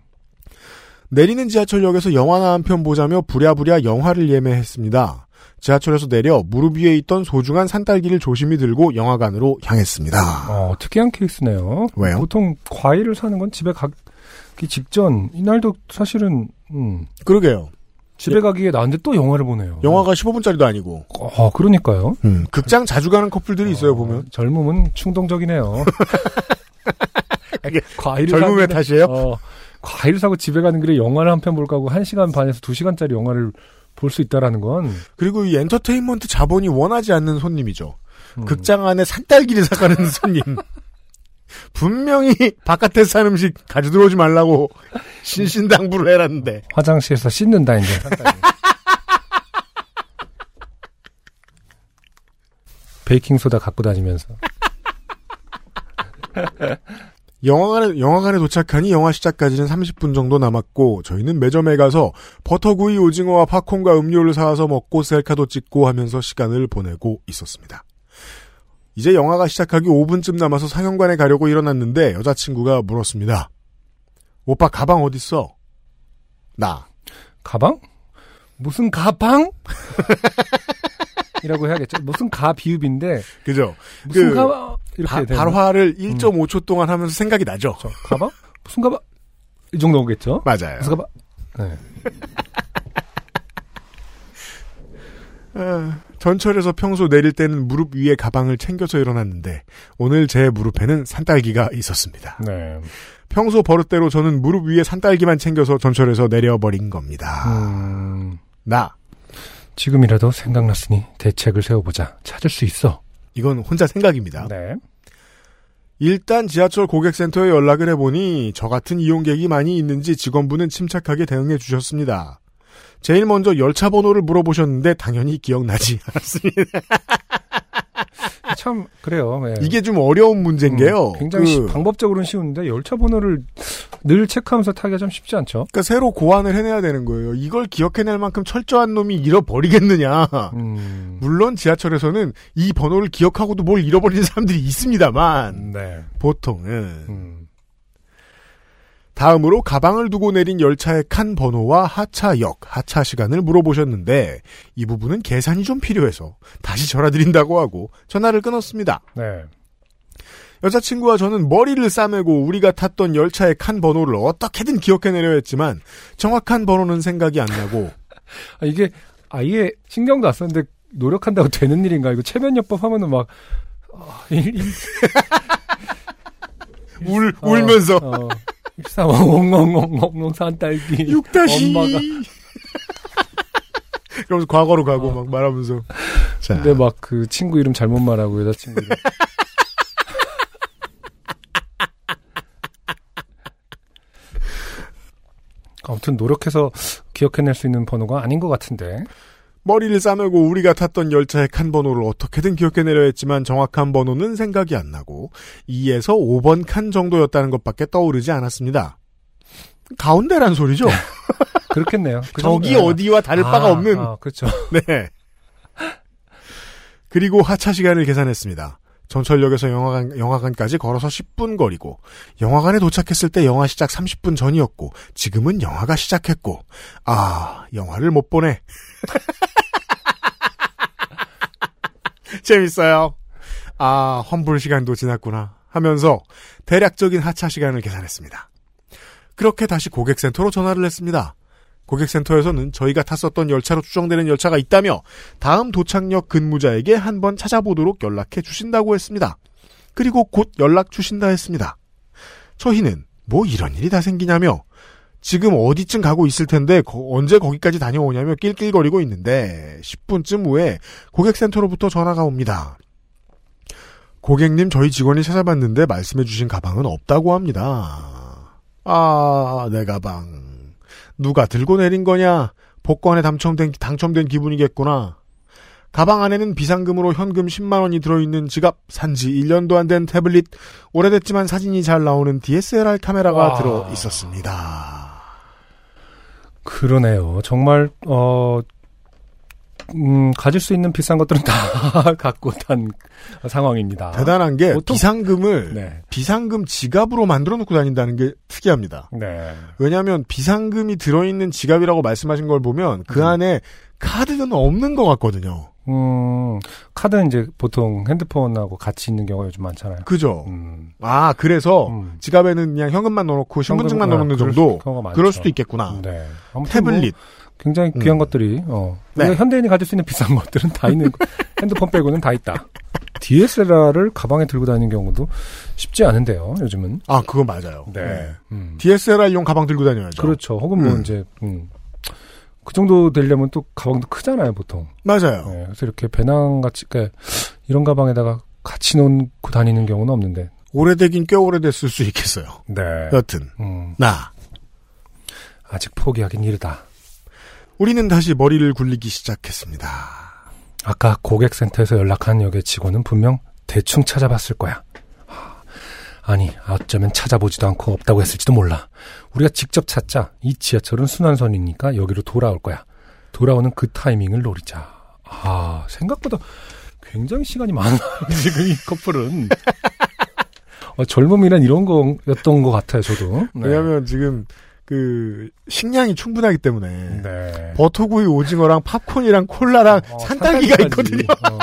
내리는 지하철역에서 영화나 한 편 보자며 부랴부랴 영화를 예매했습니다. 지하철에서 내려 무릎 위에 있던 소중한 산딸기를 조심히 들고 영화관으로 향했습니다. 어, 특이한 케이스네요. 왜요? 보통 과일을 사는 건 집에 가기 직전 이날도 사실은 음, 그러게요. 집에 가기에 나는데 또 영화를 보네요. 영화가 15분짜리도 아니고. 어, 그러니까요. 음, 극장 자주 가는 커플들이 있어요, 보면. 젊음은 충동적이네요. 과일을 젊음의 탓이에요? 어, 과일을 사고 집에 가는 길에 영화를 한 편 볼까 하고 1시간 반에서 2시간짜리 영화를 볼 수 있다라는 건 그리고 이 엔터테인먼트 자본이 원하지 않는 손님이죠. 음. 극장 안에 산딸기를 사가는 [laughs] 손님. 분명히 바깥에서 산 음식 가져 들어오지 말라고 [laughs] 신신당부를 해놨는데. 화장실에서 씻는다 이제. [laughs] 베이킹 소다 갖고 다니면서 영화관에, 영화관에 도착하니 영화 시작까지는 30분 정도 남았고, 저희는 매점에 가서 버터구이 오징어와 팝콘과 음료를 사와서 먹고 셀카도 찍고 하면서 시간을 보내고 있었습니다. 이제 영화가 시작하기 5분쯤 남아서 상영관에 가려고 일어났는데 여자친구가 물었습니다. 오빠 가방 어딨어? 나. 가방? 무슨 가방? [laughs] 이라고 해야겠죠. 무슨 가 비읍인데 그죠? 무슨 그 가방 이렇게 바- 발화를 1.5초 동안 하면서 생각이 나죠. 저 가방? 무슨 가방? 이 정도겠죠. 맞아요. 무슨 가방? 네. [laughs] 아, 전철에서 평소 내릴 때는 무릎 위에 가방을 챙겨서 일어났는데 오늘 제 무릎에는 산딸기가 있었습니다. 네. 평소 버릇대로 저는 무릎 위에 산딸기만 챙겨서 전철에서 내려버린 겁니다. 음, 나 지금이라도 생각났으니 대책을 세워보자. 찾을 수 있어. 이건 혼자 생각입니다. 네. 일단 지하철 고객센터에 연락을 해보니 저 같은 이용객이 많이 있는지 직원분은 침착하게 대응해 주셨습니다. 제일 먼저 열차 번호를 물어보셨는데 당연히 기억나지 [laughs] 않았습니다. 참 그래요. 예. 이게 좀 어려운 문제인 게요. 음, 굉장히 시- 그- 방법적으로는 쉬운데 열차 번호를 늘 체크하면서 타기가 좀 쉽지 않죠. 그러니까 새로 고안을 해내야 되는 거예요. 이걸 기억해낼 만큼 철저한 놈이 잃어버리겠느냐. 음, 물론 지하철에서는 이 번호를 기억하고도 뭘 잃어버리는 사람들이 있습니다만 네. 보통은 음, 다음으로 가방을 두고 내린 열차의 칸 번호와 하차역, 하차 시간을 물어보셨는데 이 부분은 계산이 좀 필요해서 다시 전화드린다고 하고 전화를 끊었습니다. 네. 여자친구와 저는 머리를 싸매고 우리가 탔던 열차의 칸 번호를 어떻게든 기억해내려 했지만 정확한 번호는 생각이 안 나고 [laughs] 아, 이게 아예 신경도 안 썼는데 노력한다고 되는 일인가? 이거 체면요법 하면은 막 아, 일- 일- [laughs] 울, 어, 울면서 어, 일사 엉엉엉엉엉 산딸기. 육다시. 엄마가. [laughs] 그러면서 과거로 가고 막 말하면서. 자, 근데 막 그 친구 이름 잘못 말하고 여자친구 이름 [laughs] 아무튼 노력해서 기억해낼 수 있는 번호가 아닌 것 같은데 머리를 싸매고 우리가 탔던 열차의 칸 번호를 어떻게든 기억해내려 했지만 정확한 번호는 생각이 안 나고 2에서 5번 칸 정도였다는 것밖에 떠오르지 않았습니다. 가운데란 소리죠. 그렇겠네요. 그 저기 정도- 어디와 다를 아, 바가 없는. 아, 그렇죠. [laughs] 네. 그리고 하차 시간을 계산했습니다. 전철역에서 영화관, 영화관까지 걸어서 10분 거리고, 영화관에 도착했을 때 영화 시작 30분 전이었고, 지금은 영화가 시작했고, 아, 영화를 못 보네. [laughs] 재밌어요. 아, 환불 시간도 지났구나. 하면서 대략적인 하차 시간을 계산했습니다. 그렇게 다시 고객센터로 전화를 했습니다. 고객센터에서는 저희가 탔었던 열차로 추정되는 열차가 있다며 다음 도착역 근무자에게 한번 찾아보도록 연락해 주신다고 했습니다. 그리고 곧 연락 주신다 했습니다. 저희는 뭐 이런 일이 다 생기냐며 지금 어디쯤 가고 있을 텐데 거- 언제 거기까지 다녀오냐며 낄낄거리고 있는데 10분쯤 후에 고객센터로부터 전화가 옵니다. 고객님 저희 직원이 찾아봤는데 말씀해 주신 가방은 없다고 합니다. 아, 내 가방. 누가 들고 내린 거냐? 복권에 당첨된, 당첨된 기분이겠구나. 가방 안에는 비상금으로 현금 10만원이 들어있는 지갑, 산지 1년도 안 된 태블릿, 오래됐지만 사진이 잘 나오는 DSLR 카메라가 와. 들어 있었습니다. 그러네요. 정말 어 음, 가질 수 있는 비싼 것들은 다 [laughs] 갖고 탄 상황입니다. 대단한 게 보통- 비상금을 네. 비상금 지갑으로 만들어 놓고 다닌다는 게 특이합니다. 네. 왜냐하면 비상금이 들어있는 지갑이라고 말씀하신 걸 보면 그 음. 안에 카드는 없는 것 같거든요. 음, 카드는 이제 보통 핸드폰하고 같이 있는 경우가 요즘 많잖아요. 그죠? 음, 아 그래서 음. 지갑에는 그냥 현금만 넣어놓고 신분증만 현금, 넣어놓는 아, 정도. 그럴 수도 있겠구나. 네. 아무튼 뭐 태블릿. 굉장히 귀한 음. 것들이, 어. 네. 현대인이 가질 수 있는 비싼 것들은 다 있는, 거- [laughs] 핸드폰 빼고는 다 있다. DSLR을 가방에 들고 다니는 경우도 쉽지 않은데요, 요즘은. 아 그거 맞아요. 네. 음. DSLR용 가방 들고 다녀야죠. 그렇죠. 혹은 뭐 음. 이제, 음. 그 정도 되려면 또 가방도 크잖아요, 보통. 맞아요. 네, 그래서 이렇게 배낭 같이, 그러니까 이런 가방에다가 같이 놓고 다니는 경우는 없는데. 오래되긴 꽤 오래됐을 수 있겠어요. 네. 여튼 음, 나 아직 포기하긴 이르다. 우리는 다시 머리를 굴리기 시작했습니다. 아까 고객센터에서 연락한 역의 직원은 분명 대충 찾아봤을 거야. 하, 아니, 어쩌면 찾아보지도 않고 없다고 했을지도 몰라. 우리가 직접 찾자. 이 지하철은 순환선이니까 여기로 돌아올 거야. 돌아오는 그 타이밍을 노리자. 아, 생각보다 굉장히 시간이 많아요, [laughs] 지금 이 커플은. 어, 젊음이란 이런 거였던 것 같아요, 저도. 네. 왜냐하면 지금 그 식량이 충분하기 때문에 네. 버터구이 오징어랑 팝콘이랑 콜라랑 어, 산딸기가 산딸기까지. 있거든요. 어.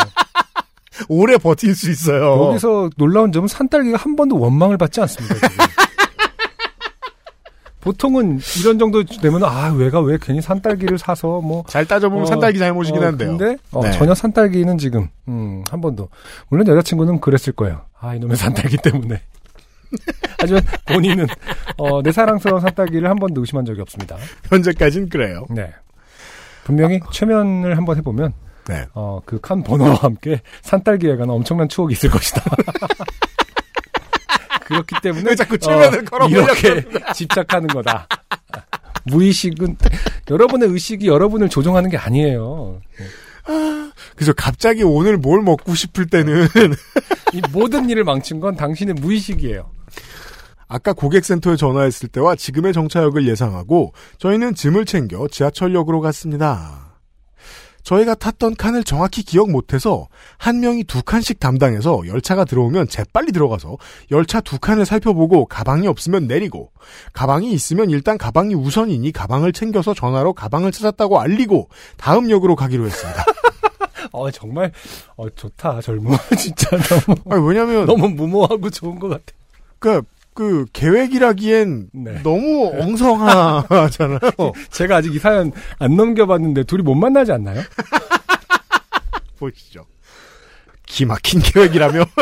오래 버틸 수 있어요. 여기서 놀라운 점은 산딸기가 한 번도 원망을 받지 않습니다. [laughs] 보통은 이런 정도 되면 아 왜가 왜 괜히 산딸기를 사서 뭐 잘 따져보면 어, 산딸기 잘못이긴 어, 한데요. 근데 어, 네. 전혀 산딸기는 지금 음, 한 번도 물론 여자친구는 그랬을 거예요. 아 이놈의 산딸기 때문에. [laughs] 하지만 본인은 어, 내 사랑스러운 산딸기를 한 번도 의심한 적이 없습니다. 현재까지는 그래요. 네. 분명히 최면을 한번 해보면 네. 어, 그 칸 번호와 함께 산딸기에 관한 엄청난 추억이 있을 것이다. [laughs] 그렇기 때문에 왜 자꾸 최면을 걸어보려고 이렇게 집착하는 거다. 무의식은 여러분의 의식이 여러분을 조종하는 게 아니에요. 그래서 갑자기 오늘 뭘 먹고 싶을 때는 이 모든 일을 망친 건 당신의 무의식이에요. 아까 고객센터에 전화했을 때와 지금의 정차역을 예상하고 저희는 짐을 챙겨 지하철역으로 갔습니다. 저희가 탔던 칸을 정확히 기억 못해서 한 명이 두 칸씩 담당해서 열차가 들어오면 재빨리 들어가서 열차 두 칸을 살펴보고 가방이 없으면 내리고 가방이 있으면 일단 가방이 우선이니 가방을 챙겨서 전화로 가방을 찾았다고 알리고 다음 역으로 가기로 했습니다. [laughs] 어 정말 어 좋다 젊어 진짜 너무 아니, 왜냐면 너무 무모하고 좋은 것 같아. 그, 그 계획이라기엔 네. 너무 엉성하잖아요. [laughs] 제가 아직 이 사연 안 넘겨봤는데 둘이 못 만나지 않나요? [laughs] 보시죠. 기막힌 계획이라며. [laughs]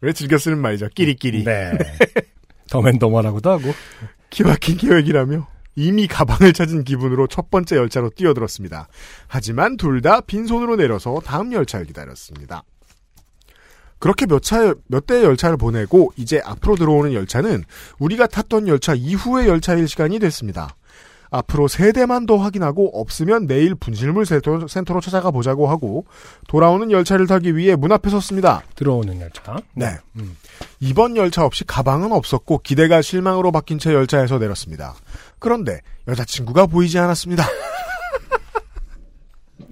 왜 즐겨 쓰는 말이죠. 끼리끼리. 네. 더맨더머라고도 하고. 기막힌 계획이라며. 이미 가방을 찾은 기분으로 첫 번째 열차로 뛰어들었습니다. 하지만 둘 다 빈손으로 내려서 다음 열차를 기다렸습니다. 그렇게 몇 차, 몇 대의 열차를 보내고 이제 앞으로 들어오는 열차는 우리가 탔던 열차 이후의 열차일 시간이 됐습니다. 앞으로 세 대만 더 확인하고 없으면 내일 분실물 센터- 센터로 찾아가 보자고 하고 돌아오는 열차를 타기 위해 문 앞에 섰습니다. 들어오는 열차. 네. 음. 이번 열차 없이 가방은 없었고 기대가 실망으로 바뀐 채 열차에서 내렸습니다. 그런데 여자친구가 보이지 않았습니다. [laughs]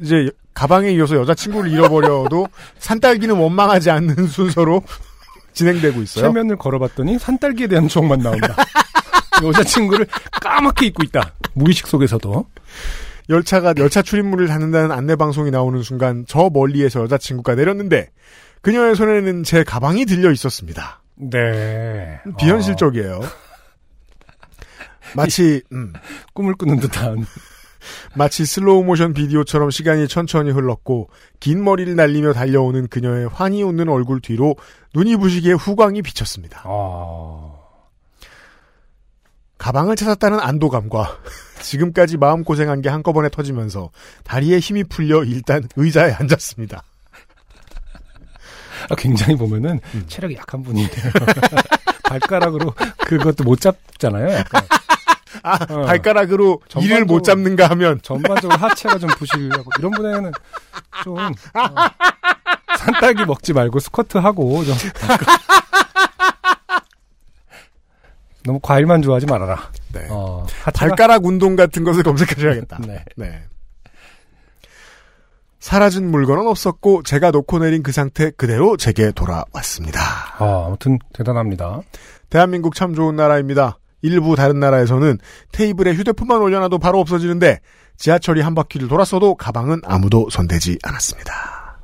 이제 가방에 이어서 여자친구를 잃어버려도 [laughs] 산딸기는 원망하지 않는 순서로 진행되고 있어요. 최면을 걸어봤더니 산딸기에 대한 추억만 나온다. [laughs] 여자친구를 까맣게 잊고 있다. 무의식 속에서도. 열차가 열차 출입문을 닫는다는 안내 방송이 나오는 순간 저 멀리에서 여자친구가 내렸는데 그녀의 손에는 제 가방이 들려 있었습니다. 네. 비현실적이에요. 마치 [laughs] 음, 어, 꿈을 꾸는 듯한. 마치 슬로우 모션 비디오처럼 시간이 천천히 흘렀고 긴 머리를 날리며 달려오는 그녀의 환히 웃는 얼굴 뒤로 눈이 부시게 후광이 비쳤습니다. 어... 가방을 찾았다는 안도감과 지금까지 마음고생한 게 한꺼번에 터지면서 다리에 힘이 풀려 일단 의자에 앉았습니다. 아, 굉장히 보면은 음. 체력이 약한 분인데요. [laughs] 발가락으로 그것도 못 잡잖아요. 약간. 아, 어. 발가락으로 이를 못 잡는가 하면 전반적으로 하체가 좀 부실하고 이런 분에게는 좀 어, 산딸기 먹지 말고 스쿼트 하고 좀 너무 과일만 좋아하지 말아라. 네. 어, 하체가- 발가락 운동 같은 것을 검색하셔야겠다. 네. 네. 사라진 물건은 없었고 제가 놓고 내린 그 상태 그대로 제게 돌아왔습니다. 아, 아무튼 대단합니다. 대한민국 참 좋은 나라입니다. 일부 다른 나라에서는 테이블에 휴대폰만 올려놔도 바로 없어지는데 지하철이 한 바퀴를 돌았어도 가방은 아무도 손대지 않았습니다.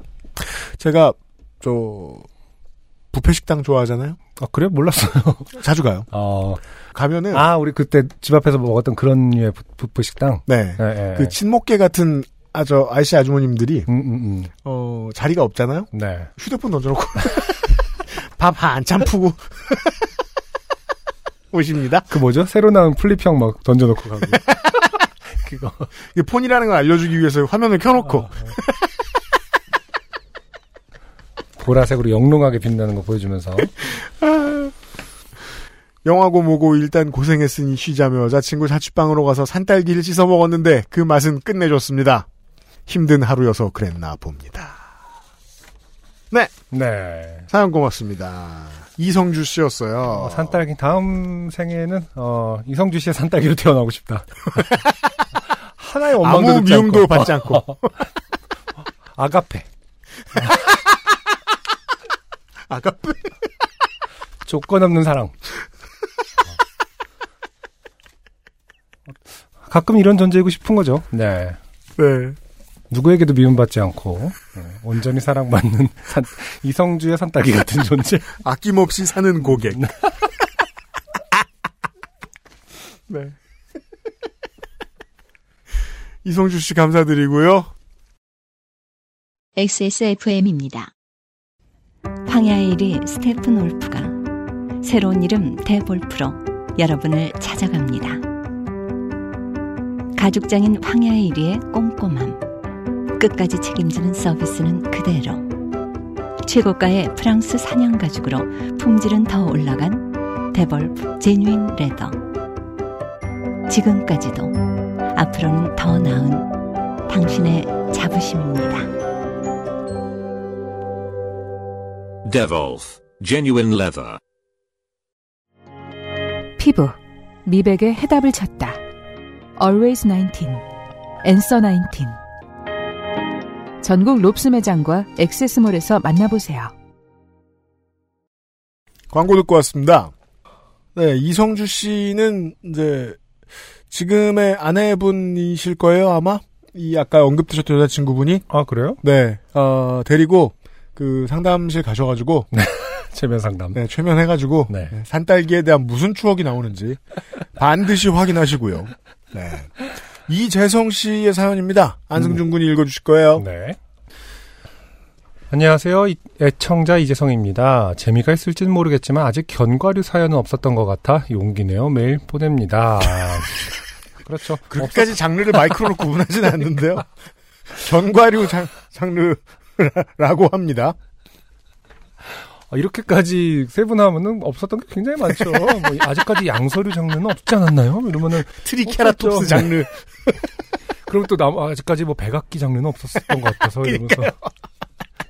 제가 저 부페 식당 좋아하잖아요. 아, 그래요? 몰랐어요. [laughs] 자주 가요. 어. 가면은 아, 우리 그때 집 앞에서 먹었던 그런 류의 부- 부프 식당? 네. 예, 예. 그 친목계 같은 아저 아저씨 아주머님들이 음, 음, 음. 어 자리가 없잖아요. 네. 휴대폰 던져놓고 [laughs] 밥 한참 푸고 [laughs] 오십니다. 그 뭐죠? 새로 나온 플립형 막 던져놓고 가고. [laughs] 그거. 이게 폰이라는 걸 알려주기 위해서 화면을 켜놓고 보라색으로 영롱하게 빛나는 거 보여주면서. [laughs] 영화고 뭐고 일단 고생했으니 쉬자며 여자친구 자취방으로 가서 산딸기를 씻어 먹었는데 그 맛은 끝내줬습니다. 힘든 하루여서 그랬나 봅니다. 네. 네. 사연 고맙습니다. 이성주 씨였어요. 어, 산딸기 다음 생에는 어, 이성주 씨의 산딸기로 태어나고 싶다. [laughs] 하나의 원망도 아무 미움도 않고. 받지 않고. [laughs] 아가페. [laughs] 아가페. 조건 없는 사랑. 가끔 이런 존재이고 싶은 거죠. 네. 네. 누구에게도 미움받지 않고 네, 온전히 사랑받는 산- 이성주의 산딸기 같은 [laughs] 존재. 아낌없이 사는 고객. 네. [laughs] 이성주 씨 감사드리고요. XSFM입니다. 황야의 1위 스테픈 올프가 새로운 이름 대볼프로 여러분을 찾아갑니다. 가죽장인 황야의 1위의 꼼꼼함, 끝까지 책임지는 서비스는 그대로. 최고가의 프랑스 사냥 가죽으로 품질은 더 올라간 데볼프 제뉴인 레더. 지금까지도 앞으로는 더 나은 당신의 자부심입니다. Devolf Genuine Leather. 피부, 미백의 해답을 찾다. Always 19, Answer 19. 전국 롭스 매장과 액세스몰에서 만나보세요. 광고 듣고 왔습니다. 네, 이성주 씨는 이제 지금의 아내분이실 거예요, 아마? 이 아까 언급드렸던 여자친구분이? 아, 그래요? 네, 어, 데리고 그 상담실 가셔가지고. [laughs] 최면 상담. 네, 최면 해가지고. 네. 네, 산딸기에 대한 무슨 추억이 나오는지 반드시 확인하시고요. 네. 이재성 씨의 사연입니다. 안승준 군이 읽어주실 거예요. 네. 안녕하세요. 이- 애청자 이재성입니다. 재미가 있을지는 모르겠지만 아직 견과류 사연은 없었던 것 같아 용기 내어 메일 보냅니다. [laughs] 그렇죠. 그렇게까지 장르를 마이크로로 구분하지는 않는데요. [laughs] 견과류 장, 장르라고 합니다. 아, 이렇게까지 세분하면은 없었던 게 굉장히 많죠. 뭐 아직까지 양서류 장르는 없지 않았나요? 이러면은 트리케라톱스 없었죠. 장르. [laughs] 그럼 또 남, 아직까지 뭐 백악기 장르는 없었던 것 같아서 [laughs] 이러면서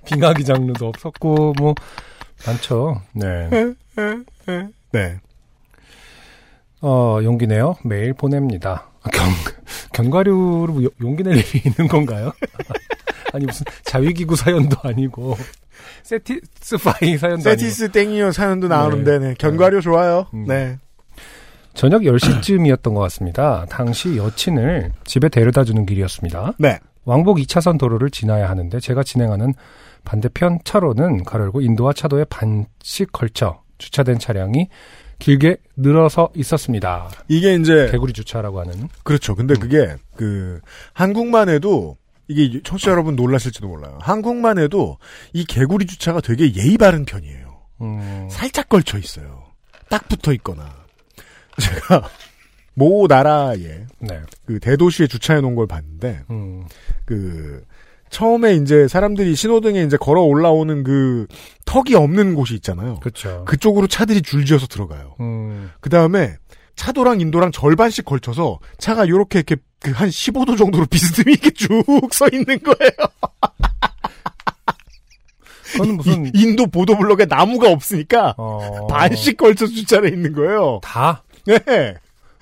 빙하기 장르도 없었고 뭐 많죠. 네. 네. 어, 용기 내요. 메일 보냅니다. 아, 견, 견과류로 용기 낼 일이 있는 건가요? [laughs] 아니, 무슨 자위기구 사연도 아니고, 세티스 파이 사연도 세티스 땡이요 사연도 나오는데, 네. 네. 견과류 좋아요. 음. 네. 저녁 10시쯤이었던 것 같습니다. 당시 여친을 집에 데려다 주는 길이었습니다. 네. 왕복 2차선 도로를 지나야 하는데, 제가 진행하는 반대편 차로는 가로열고 인도와 차도에 반씩 걸쳐 주차된 차량이 길게 늘어서 있었습니다. 이게 이제. 개구리 주차라고 하는. 그렇죠. 근데 그게, 그, 한국만 해도, 이게 청취자 여러분 놀라실지도 몰라요. 한국만 해도 이 개구리 주차가 되게 예의 바른 편이에요. 음, 살짝 걸쳐 있어요. 딱 붙어 있거나. 제가 모 나라에 네. 그 대도시에 주차해 놓은 걸 봤는데 음, 그 처음에 이제 사람들이 신호등에 이제 걸어 올라오는 그 턱이 없는 곳이 있잖아요. 그렇죠. 그쪽으로 차들이 줄지어서 들어가요. 음, 그 다음에 차도랑 인도랑 절반씩 걸쳐서 차가 요렇게 이렇게 그 한 15도 정도로 비스듬히 이렇게 쭉 서 있는 거예요. [laughs] 그거는 무슨 이- 인도 보도블록에 나무가 없으니까 어, 반씩 걸쳐 주차해 있는 거예요. 다 네.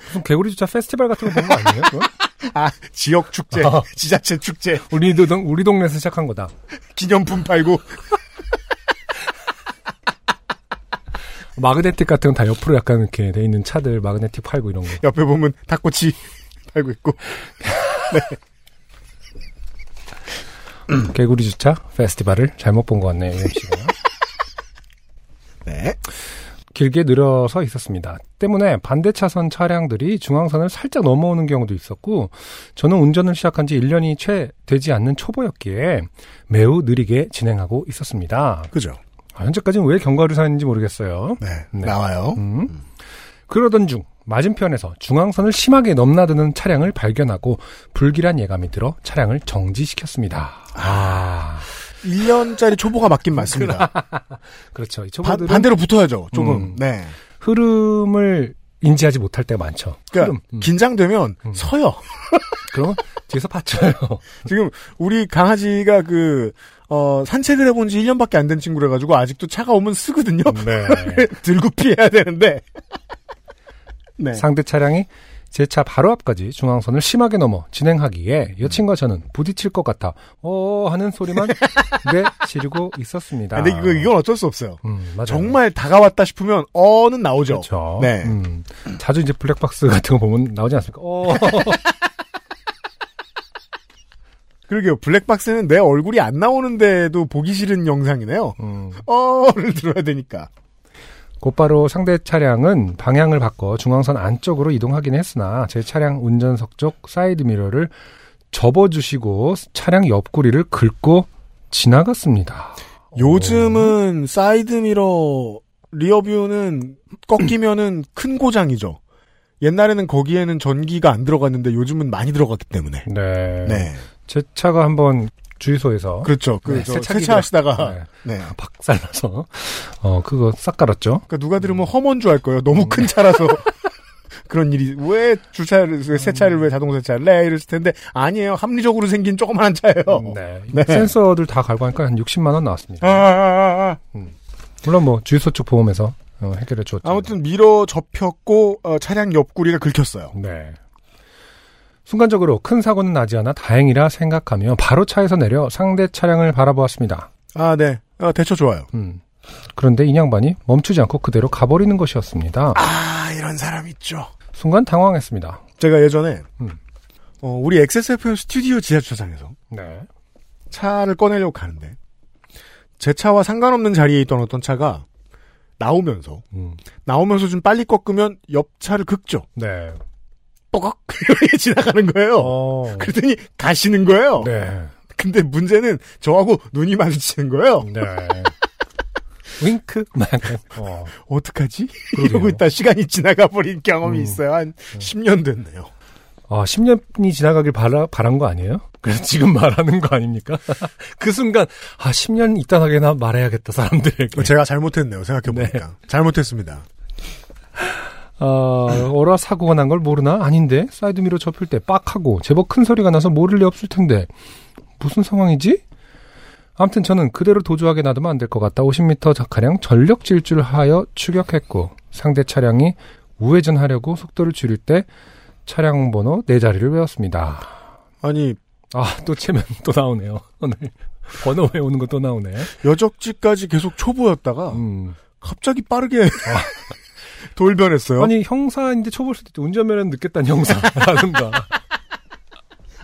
무슨 개구리 주차 페스티벌 같은 거본거 아니에요? [laughs] 아, 지역 축제, 어. 지자체 축제, 우리 동 우리 동네에서 시작한 거다. 기념품 팔고. [laughs] 마그네틱 같은 건 다 옆으로 약간 이렇게 돼 있는 차들 마그네틱 팔고 이런 거. 옆에 보면 닭꼬치 팔고 있고. [laughs] 개구리 주차 페스티벌을 잘못 본 것 같네요, UMC가. 네. 길게 늘어서 있었습니다. 때문에 반대 차선 차량들이 중앙선을 살짝 넘어오는 경우도 있었고, 저는 운전을 시작한 지 1년이 채 되지 않는 초보였기에 매우 느리게 진행하고 있었습니다. 그죠. 아, 현재까지는 왜 경과를 사는지 모르겠어요. 네. 네. 나와요. 음. 그러던 중 맞은편에서 중앙선을 심하게 넘나드는 차량을 발견하고 불길한 예감이 들어 차량을 정지시켰습니다. 아, 1년짜리 초보가 맞긴 맞습니다. [laughs] 그렇죠. 초보들은 반대로 붙어야죠, 조금. 음. 네. 흐름을 인지하지 못할 때가 많죠. 그러니까 흐름. 음. 긴장되면 음. 서요. [laughs] 그러면 뒤에서 받쳐요. [laughs] 지금 우리 강아지가 그 어, 산책을 해본 지 1년밖에 안 된 친구라 가지고 아직도 차가 오면 쓰거든요. 네. 들고 피해야 되는데. 네. 상대 차량이 제 차 바로 앞까지 중앙선을 심하게 넘어 진행하기에 여친과 저는 부딪힐 것 같아 어 하는 소리만 [laughs] 내지르고 있었습니다. 근데 이거 이건 어쩔 수 없어요. 음. 정말 다가왔다 싶으면 어는 나오죠. 그렇죠. 네. 음, 자주 이제 블랙박스 같은 거 보면 나오지 않습니까? 어. [laughs] 그러게요. 블랙박스는 내 얼굴이 안 나오는데도 보기 싫은 영상이네요. 음. 어를 들어야 되니까. 곧바로 상대 차량은 방향을 바꿔 중앙선 안쪽으로 이동하긴 했으나 제 차량 운전석 쪽 사이드 미러를 접어주시고 차량 옆구리를 긁고 지나갔습니다. 요즘은 사이드 미러 rear view는 꺾이면은 큰 고장이죠. 옛날에는 거기에는 전기가 안 들어갔는데 요즘은 많이 들어갔기 때문에. 네. 네. 제 차가 한번 주유소에서 그렇죠. 그 네, 세차하시다가 네, 네. 박살나서 어 그거 싹 갈았죠. 그러니까 누가 들으면 험한 줄 알 거예요. 너무 큰 차라서. [laughs] 그런 일이 왜 주차를 왜 세차를 왜 자동 세차를 해 이랬을 텐데 아니에요 합리적으로 생긴 조그만한 차예요. 네. 네. 센서들 다 갈고 하니까 한 60만 원 나왔습니다. 아, 아, 아, 아. 물론 뭐 주유소 쪽 보험에서 어, 해결해 줬죠. 아무튼 미러 접혔고 어, 차량 옆구리가 긁혔어요. 네. 순간적으로 큰 사고는 나지 않아 다행이라 생각하며 바로 차에서 내려 상대 차량을 바라보았습니다. 아 네. 어, 대처 좋아요. 음. 그런데 이 양반이 멈추지 않고 그대로 가버리는 것이었습니다. 아 이런 사람 있죠. 순간 당황했습니다. 제가 예전에 음. 어, 우리 XSFM 스튜디오 지하 주차장에서 네. 차를 꺼내려고 가는데 제 차와 상관없는 자리에 있던 어떤 차가 나오면서 음. 나오면서 좀 빨리 꺾으면 옆 차를 긁죠. 네. 뽀걱 [laughs] 이렇게 지나가는 거예요. 어. 그랬더니 가시는 거예요. 네. 근데 문제는 저하고 눈이 마주치는 거예요. 네. [laughs] 윙크? 막 어. 어떡하지? 그러게요. 이러고 있다 시간이 지나가 버린 경험이 음. 있어요. 한 10년 됐네요. 아, 10년이 지나가길 바라, 바란 거 아니에요? 그래서 지금 말하는 거 아닙니까? [laughs] 그 순간, 아, 10년 있다 하게나 말해야겠다, 사람들에게. 제가 잘못했네요. 생각해보니까. 잘못했습니다. 어, 어라 사고가 난 걸 모르나? 아닌데? 사이드미러 접힐 때 빡하고 제법 큰 소리가 나서 모를 리 없을 텐데. 무슨 상황이지? 아무튼 저는 그대로 도주하게 놔두면 안 될 것 같다. 50m 작가량 전력 질주하여 추격했고 상대 차량이 우회전하려고 속도를 줄일 때 차량 번호 네 자리를 외웠습니다. 아니 아, 또 채면 또 나오네요. 오늘 번호 외우는 거또 나오네. 여적지까지 계속 초보였다가 음. 갑자기 빠르게 돌변했어요. 아니 형사인데 초보일 수도 있죠. 운전면허는 늦겠다는 형사라든가.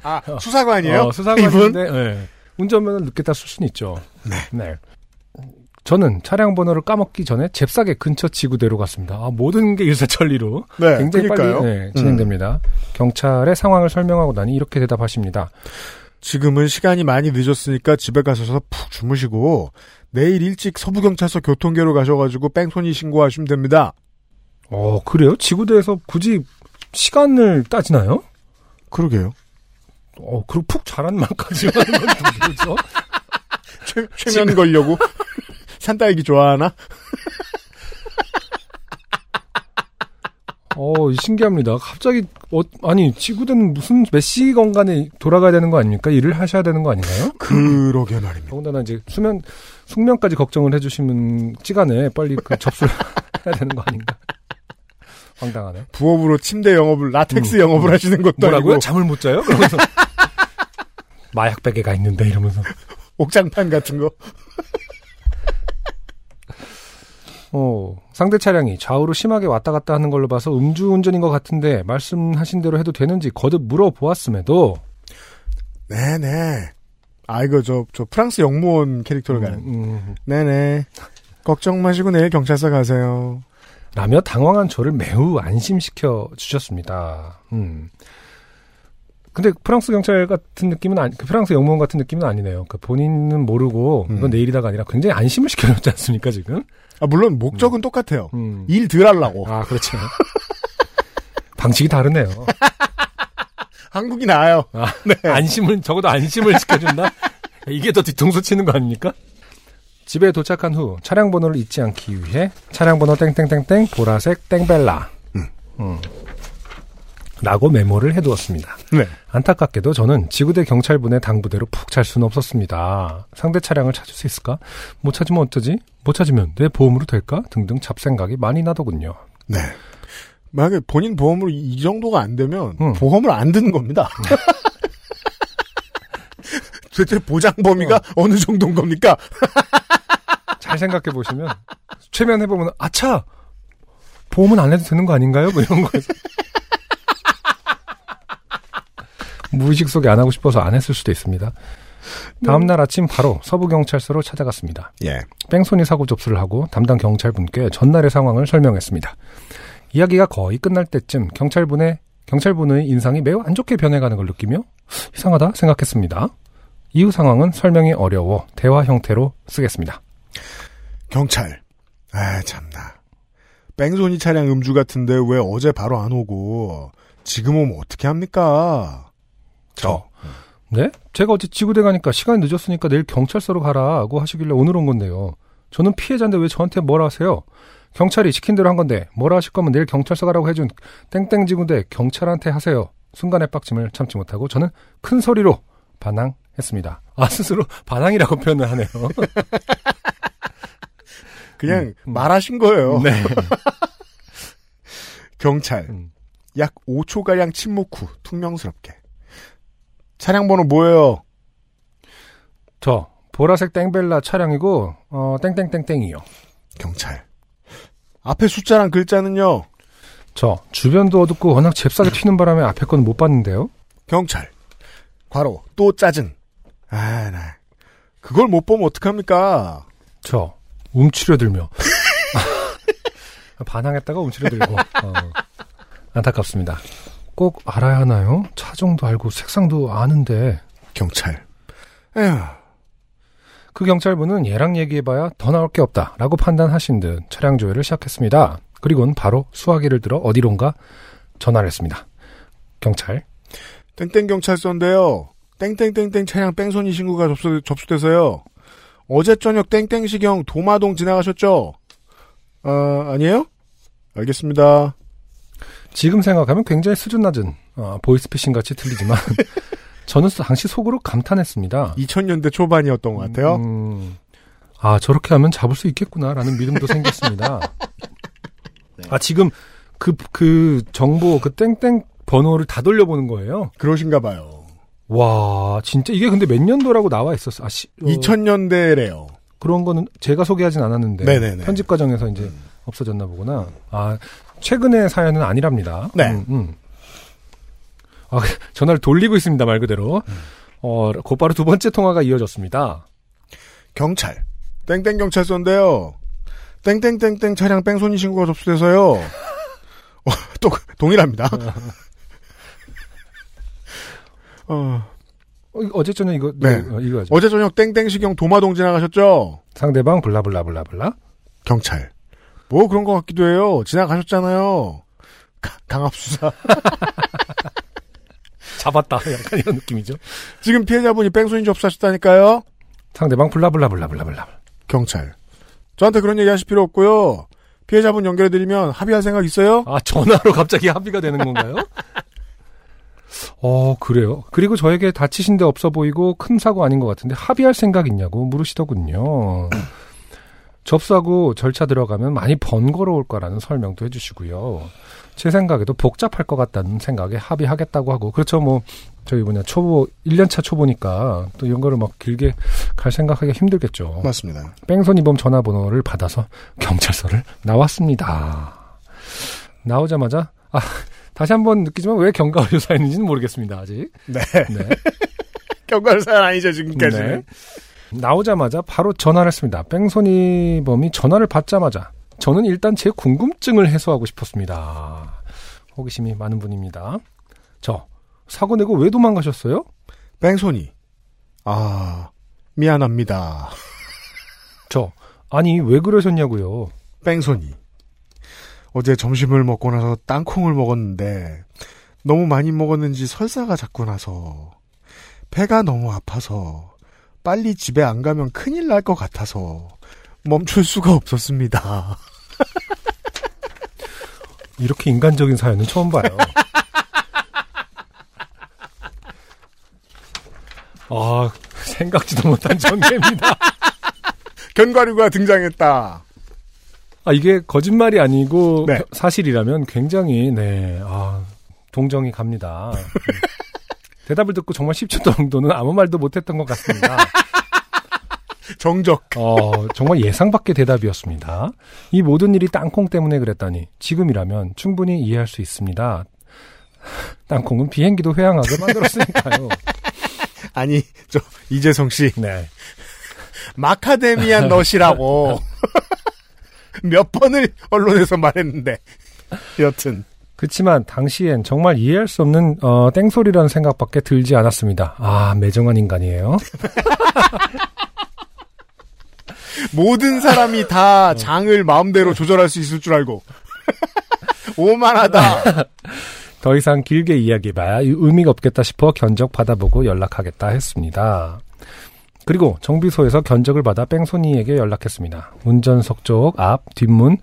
아, 수사관이에요? 어, 수사관인데 네. 운전면허 늦겠다 쓸 수는 있죠. 네. 저는 차량 번호를 까먹기 전에 잽싸게 근처 지구대로 갔습니다. 아, 모든 게 일사천리로 네, 굉장히 그러니까요. 빨리 네, 음. 진행됩니다. 경찰의 상황을 설명하고 나니 이렇게 대답하십니다. 지금은 시간이 많이 늦었으니까 집에 가셔서 푹 주무시고 내일 일찍 서부경찰서 교통계로 가셔가지고 뺑소니 신고하시면 됩니다. 어 그래요? 지구대에서 굳이 시간을 따지나요? 그러게요. 어 그리고 푹 자란 말까지 하는 건 뭐죠? 최, 최면 걸려고 [laughs] 산딸기 좋아하나? [laughs] 어 신기합니다. 갑자기 어, 아니 지구대는 무슨 몇 시간간에 돌아가야 되는 거 아닙니까? 일을 하셔야 되는 거 아닌가요? 그러게 말입니다. 더군다나 이제 수면 숙면까지 걱정을 해주시는 시간에 빨리 그 [laughs] 접수를 해야 되는 거 아닌가? 황당하네. 부업으로 침대 영업을 라텍스 영업을 하시는 것도 뭐라고요? 아니고 잠을 못 자요? 그러면서 [laughs] 마약 베개가 있는데 이러면서 옥장판 같은 거. 어, 상대 차량이 좌우로 심하게 왔다 갔다 하는 걸로 봐서 음주운전인 것 같은데 말씀하신 대로 해도 되는지 거듭 물어보았음에도 네네. 아 이거 저저 프랑스 영무원 캐릭터를 가는. 음, 네네. 걱정 마시고 내일 경찰서 가세요. 라며 당황한 저를 매우 안심시켜 주셨습니다. 음. 근데 프랑스 경찰 같은 느낌은 아니, 그 프랑스 영무원 같은 느낌은 아니네요. 그 본인은 모르고 이건 음. 내일이다가 아니라 굉장히 안심을 시켜줬지 않습니까 지금? 아 물론 목적은 똑같아요. 음. 일덜 하려고. 아 그렇죠. [laughs] 방식이 다르네요. [laughs] 한국이 나아요. 아, 안심을 적어도 안심을 시켜준다. 이게 더 뒤통수 치는 거 아닙니까? 집에 도착한 후 차량 번호를 잊지 않기 위해 차량 번호 땡땡땡땡 보라색 땡벨라 음. 라고 메모를 해두었습니다. 네. 안타깝게도 저는 지구대 경찰분의 당부대로 푹 잘 수는 없었습니다. 상대 차량을 찾을 수 있을까? 못 찾으면 어쩌지? 못 찾으면 내 보험으로 될까? 등등 잡생각이 많이 나더군요. 네. 만약에 본인 보험으로 이 정도가 안 되면 음. 보험을 안 드는 겁니다. [laughs] 도대체 보장 범위가 어. 느 정도인 겁니까? [laughs] 잘 생각해 보시면 최면 해 보면 아차 보험은 안 해도 되는 거 아닌가요? 뭐 이런 거에서 무의식 속에 안 하고 싶어서 안 했을 수도 있습니다. 다음 날 아침 바로 서부 경찰서로 찾아갔습니다. 예. 뺑소니 사고 접수를 하고 담당 경찰분께 전날의 상황을 설명했습니다. 이야기가 거의 끝날 때쯤 경찰분의 경찰분의 인상이 매우 안 좋게 변해가는 걸 느끼며 이상하다 생각했습니다. 이후 상황은 설명이 어려워 대화 형태로 쓰겠습니다. 경찰. 아, 참나. 뺑소니 차량 음주 같은데 왜 어제 바로 안 오고 지금 오면 어떻게 합니까? 저. 네? 제가 어제 지구대 가니까 시간이 늦었으니까 내일 경찰서로 가라고 하시길래 오늘 온 건데요. 저는 피해자인데 왜 저한테 뭐라 하세요? 경찰이 시킨 대로 한 건데 뭐라 하실 거면 내일 경찰서 가라고 해준 땡땡 지구대 경찰한테 하세요. 순간의 빡침을 참지 못하고 저는 큰 소리로 반항했습니다. 아 스스로 반항이라고 표현을 하네요. [laughs] 그냥 음. 말하신 거예요. 네. [laughs] 경찰. 음. 약 5초 가량 침묵 후 퉁명스럽게. 차량 번호 뭐예요? 저 보라색 땡벨라 차량이고 어 땡땡땡땡이요. 경찰. 앞에 숫자랑 글자는요? 저 주변도 어둡고 워낙 잽싸게 [laughs] 튀는 바람에 앞에 건 못 봤는데요. 경찰. 과로 또 짜증. 아, 나. 그걸 못 보면 어떡합니까? 저 움츠려들며 [laughs] 반항했다가 움츠려들고 어, 안타깝습니다. 꼭 알아야 하나요? 차종도 알고 색상도 아는데 경찰. 에휴. 그 경찰분은 얘랑 얘기해봐야 더 나올 게 없다라고 판단하신 듯 차량 조회를 시작했습니다. 그리고는 바로 수화기를 들어 어디론가 전화를 했습니다. 경찰 땡땡 경찰서인데요. 땡땡땡땡 차량 뺑소니 신고가 접수, 접수돼서요. 어제 저녁 땡땡시경 도마동 지나가셨죠? 어, 아니에요? 알겠습니다. 지금 생각하면 굉장히 수준 낮은 어, 보이스피싱 같이 들리지만 [laughs] 저는 당시 속으로 감탄했습니다. 2000년대 초반이었던 것 같아요. 음, 아 저렇게 하면 잡을 수 있겠구나라는 믿음도 생겼습니다. [laughs] 아 지금 그그 정보 그 땡땡 번호를 다 돌려보는 거예요. 그러신가 봐요. 와 진짜 이게 근데 몇 년도라고 나와 있었어. 아, 시, 어, 2000년대래요. 그런 거는 제가 소개하진 않았는데 네네네. 편집 과정에서 이제 없어졌나 보구나. 아 최근의 사연은 아니랍니다. 네. 음, 음. 아, [laughs] 전화를 돌리고 있습니다 말 그대로. 어 곧바로 두 번째 통화가 이어졌습니다. 경찰. 땡땡 경찰서인데요. 땡땡땡땡 차량 뺑소니 신고가 접수돼서요. [laughs] 어, 또 동일합니다. [laughs] 어, 어, 이거 어제 저녁 이거 네. 어, 이거죠. 어제 저녁 땡땡시경 도마동 지나가셨죠? 상대방 블라블라블라블라. 경찰. 뭐 그런 것 같기도 해요. 지나가셨잖아요. 가- 강압수사. [laughs] 잡았다. 약간 이런 느낌이죠. 지금 피해자분이 뺑소니 접수하셨다니까요. 상대방 블라블라블라블라블라. 경찰. 저한테 그런 얘기 하실 필요 없고요. 피해자분 연결해드리면 합의할 생각 있어요? 아 전화로 갑자기 합의가 되는 건가요? 어 그래요. 그리고 저에게 다치신 데 없어 보이고 큰 사고 아닌 것 같은데 합의할 생각 있냐고 물으시더군요. [clears throat] 접수하고 절차 들어가면 많이 번거로울 거라는 설명도 해주시고요. 제 생각에도 복잡할 것 같다는 생각에 합의하겠다고 하고 그렇죠 뭐 저희 뭐냐 초보 1년차 초보니까 또 이런 거를 막 길게 갈 생각하기가 힘들겠죠. 맞습니다. 뺑소니범 전화번호를 받아서 경찰서를 나왔습니다. 나오자마자 아 다시 한번 느끼지만 왜 경과의료 사연인지는 모르겠습니다 아직. 네. 네. [laughs] 경과를 사연 아니죠 지금까지는. 네. 나오자마자 바로 전화를 했습니다. 뺑소니 범이 전화를 받자마자 저는 일단 제 궁금증을 해소하고 싶었습니다. 호기심이 많은 분입니다. 저 사고 내고 왜 도망가셨어요? 뺑소니. 아 미안합니다. 저 아니 왜 그러셨냐고요? 뺑소니. 어제 점심을 먹고 나서 땅콩을 먹었는데 너무 많이 먹었는지 설사가 자꾸 나서 배가 너무 아파서 빨리 집에 안 가면 큰일 날 것 같아서 멈출 수가 없었습니다. [laughs] 이렇게 인간적인 사연은 처음 봐요. 아, 생각지도 못한 전개입니다. [laughs] 견과류가 등장했다. 아, 이게 거짓말이 아니고 네. 사실이라면 굉장히, 네, 아, 동정이 갑니다. 음. [laughs] 대답을 듣고 정말 10초 정도는 아무 말도 못했던 것 같습니다. [laughs] 정적. 어, 정말 예상 밖의 대답이었습니다. 이 모든 일이 땅콩 때문에 그랬다니 지금이라면 충분히 이해할 수 있습니다. [laughs] 땅콩은 비행기도 회항하게 만들었으니까요. 아니 저 이재성 씨 네. 마카데미안 넛이라고 몇 번을 언론에서 말했는데 여튼 그렇지만 당시엔 정말 이해할 수 없는 어, 땡소리라는 생각밖에 들지 않았습니다. 아 매정한 인간이에요. [laughs] 모든 사람이 다 장을 마음대로 조절할 수 있을 줄 알고 [laughs] 오만하다. 더 이상 길게 이야기해봐야 의미가 없겠다 싶어 견적 받아보고 연락하겠다 했습니다. 그리고 정비소에서 견적을 받아 뺑소니에게 연락했습니다. 운전석 쪽 앞, 뒷문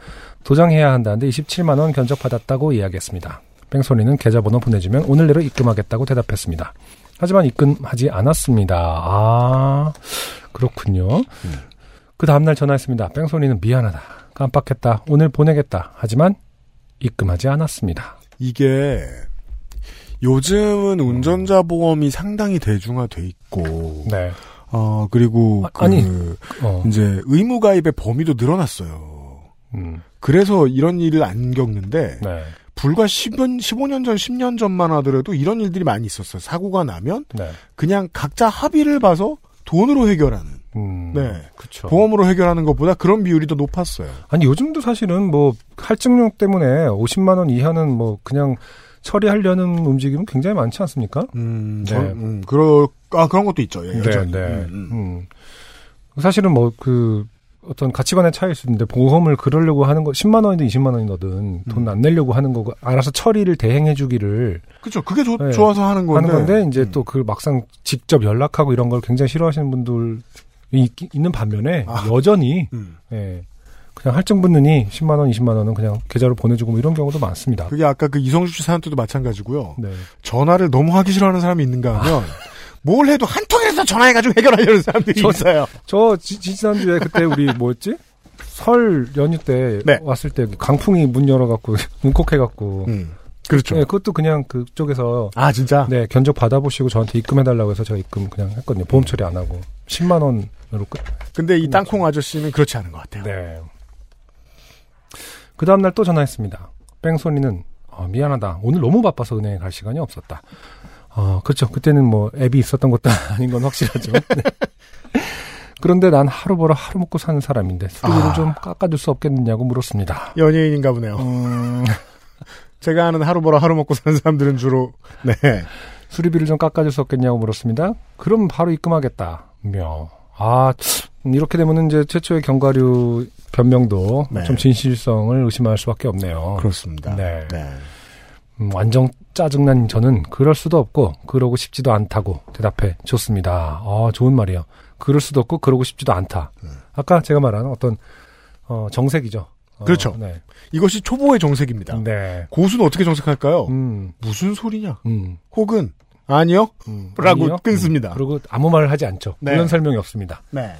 도장해야 한다는데 27만 원 견적 받았다고 이야기했습니다. 뺑소니는 계좌번호 보내주면 오늘 내로 입금하겠다고 대답했습니다. 하지만 입금하지 않았습니다. 아 그렇군요. 그 다음날 전화했습니다. 뺑소니는 미안하다. 깜빡했다. 오늘 보내겠다. 하지만 입금하지 않았습니다. 이게 요즘은 운전자 보험이 상당히 대중화돼 있고 네. 어 그리고 아, 아니, 그 어. 이제 의무 가입의 범위도 늘어났어요. 음, 그래서 이런 일을 안 겪는데 네. 불과 10년, 15년 전, 10년 전만 하더라도 이런 일들이 많이 있었어요. 사고가 나면 네. 그냥 각자 합의를 봐서 돈으로 해결하는. 음, 네. 그쵸. 보험으로 해결하는 것보다 그런 비율이 더 높았어요. 아니, 요즘도 사실은 뭐, 할증용 때문에 50만원 이하는 뭐, 그냥 처리하려는 움직임은 굉장히 많지 않습니까? 음, 네. 저, 음, 그럴, 아, 그런 것도 있죠. 예, 네, 여전히. 네. 음, 음. 음. 사실은 뭐, 그, 어떤 가치관의 차이일 수 있는데, 보험을 그러려고 하는 거, 10만 원이든 20만 원이든 돈 안 내려고 하는 거고, 알아서 처리를 대행해 주기를 그죠. 그게 좋- 네. 좋아서 하는 건데. 하는 건데, 이제 음. 또그 막상 직접 연락하고 이런 걸 굉장히 싫어하시는 분들이 있, 있는 반면에, 아. 여전히, 음. 예. 그냥 할증 붙느니 10만 원, 20만 원은 그냥 계좌로 보내주고 뭐 이런 경우도 많습니다. 그게 아까 그 이성주 씨 사연 때도 마찬가지고요. 네. 전화를 너무 하기 싫어하는 사람이 있는가 하면, [laughs] 뭘 해도 한 통이라도 전화해가지고 해결하려는 사람들이 저- 있어요. 저 지, 지난주에 그때 우리 뭐였지? 설 연휴 때 네. 왔을 때 강풍이 문 열어갖고 [laughs] 문콕해갖고 음. 그렇죠. 네, 그것도 그냥 그쪽에서 아, 진짜? 네 견적 받아보시고 저한테 입금해달라고 해서 제가 입금 그냥 했거든요. 보험 처리 안 하고 10만 원으로 끝. 근데 이 땅콩 아저씨는 그렇지 않은 것 같아요. 네. 그 다음날 또 전화했습니다. 뺑소니는 어, 미안하다. 오늘 너무 바빠서 은행에 갈 시간이 없었다. 어, 그렇죠. 그때는 뭐 앱이 있었던 것도 [laughs] 아닌 건 확실하죠. 네. 그런데 난 하루 벌어 하루 먹고 사는 사람인데 수리비를 아. 좀 깎아줄 수 없겠느냐고 물었습니다. 연예인인가 보네요. 음, [laughs] 제가 아는 하루 벌어 하루 먹고 사는 사람들은 주로, 네. 수리비를 좀 깎아줄 수 없겠냐고 물었습니다. 그럼 바로 입금하겠다. 며. 아, 음, 이렇게 되면은 이제 최초의 견과류 변명도 네. 좀 진실성을 의심할 수밖에 없네요. 그렇습니다. 네. 네. 음, 완전 짜증난 저는 그럴 수도 없고 그러고 싶지도 않다고 대답해 줬습니다. 아, 좋은 말이에요. 그럴 수도 없고 그러고 싶지도 않다. 아까 제가 말한 어떤 어, 정색이죠. 어, 그렇죠. 네. 이것이 초보의 정색입니다. 네. 고수는 어떻게 정색할까요? 음, 무슨 소리냐? 음, 혹은, 아니요? 음. 라고 아니요? 끊습니다. 음, 그리고 아무 말을 하지 않죠. 네. 그런 설명이 없습니다. 네.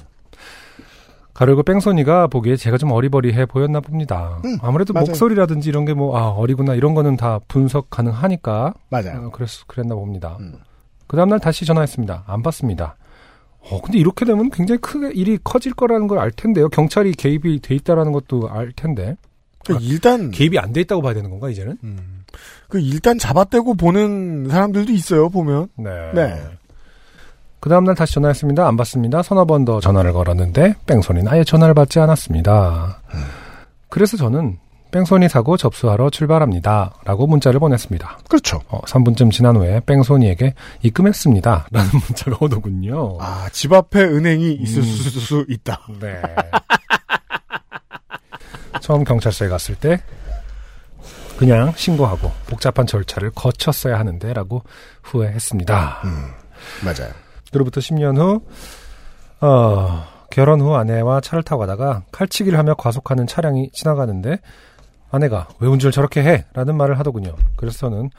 가르고 뺑소니가 보기에 제가 좀 어리버리해 보였나 봅니다. 음, 아무래도 맞아요. 목소리라든지 이런 게 뭐, 아, 어리구나, 이런 거는 다 분석 가능하니까. 맞아요. 어, 그랬, 그랬나 봅니다. 음. 그 다음날 다시 전화했습니다. 안 받습니다. 어, 근데 이렇게 되면 굉장히 크게 일이 커질 거라는 걸 알 텐데요. 경찰이 개입이 돼 있다라는 것도 알 텐데. 그 일단 개입이 안 돼 있다고 봐야 되는 건가, 이제는? 음, 그 일단 잡아떼고 보는 사람들도 있어요. 보면 네. 네. 그 다음날 다시 전화했습니다. 안 받습니다. 서너 번 더 전화를 걸었는데 뺑소니는 아예 전화를 받지 않았습니다. 그래서 저는 뺑소니 사고 접수하러 출발합니다. 라고 문자를 보냈습니다. 그렇죠. 어, 3분쯤 지난 후에 뺑소니에게 입금했습니다. 라는 문자가 오더군요. 아, 집 앞에 은행이 있을 음. 수 있다. 네. 처음 경찰서에 갔을 때 그냥 신고하고 복잡한 절차를 거쳤어야 하는데 라고 후회했습니다. 맞아요. 그로부터 10년 후 어, 결혼 후 아내와 차를 타고 가다가 칼치기를 하며 과속하는 차량이 지나가는데 아내가 왜 운전을 저렇게 해? 라는 말을 하더군요. 그래서 저는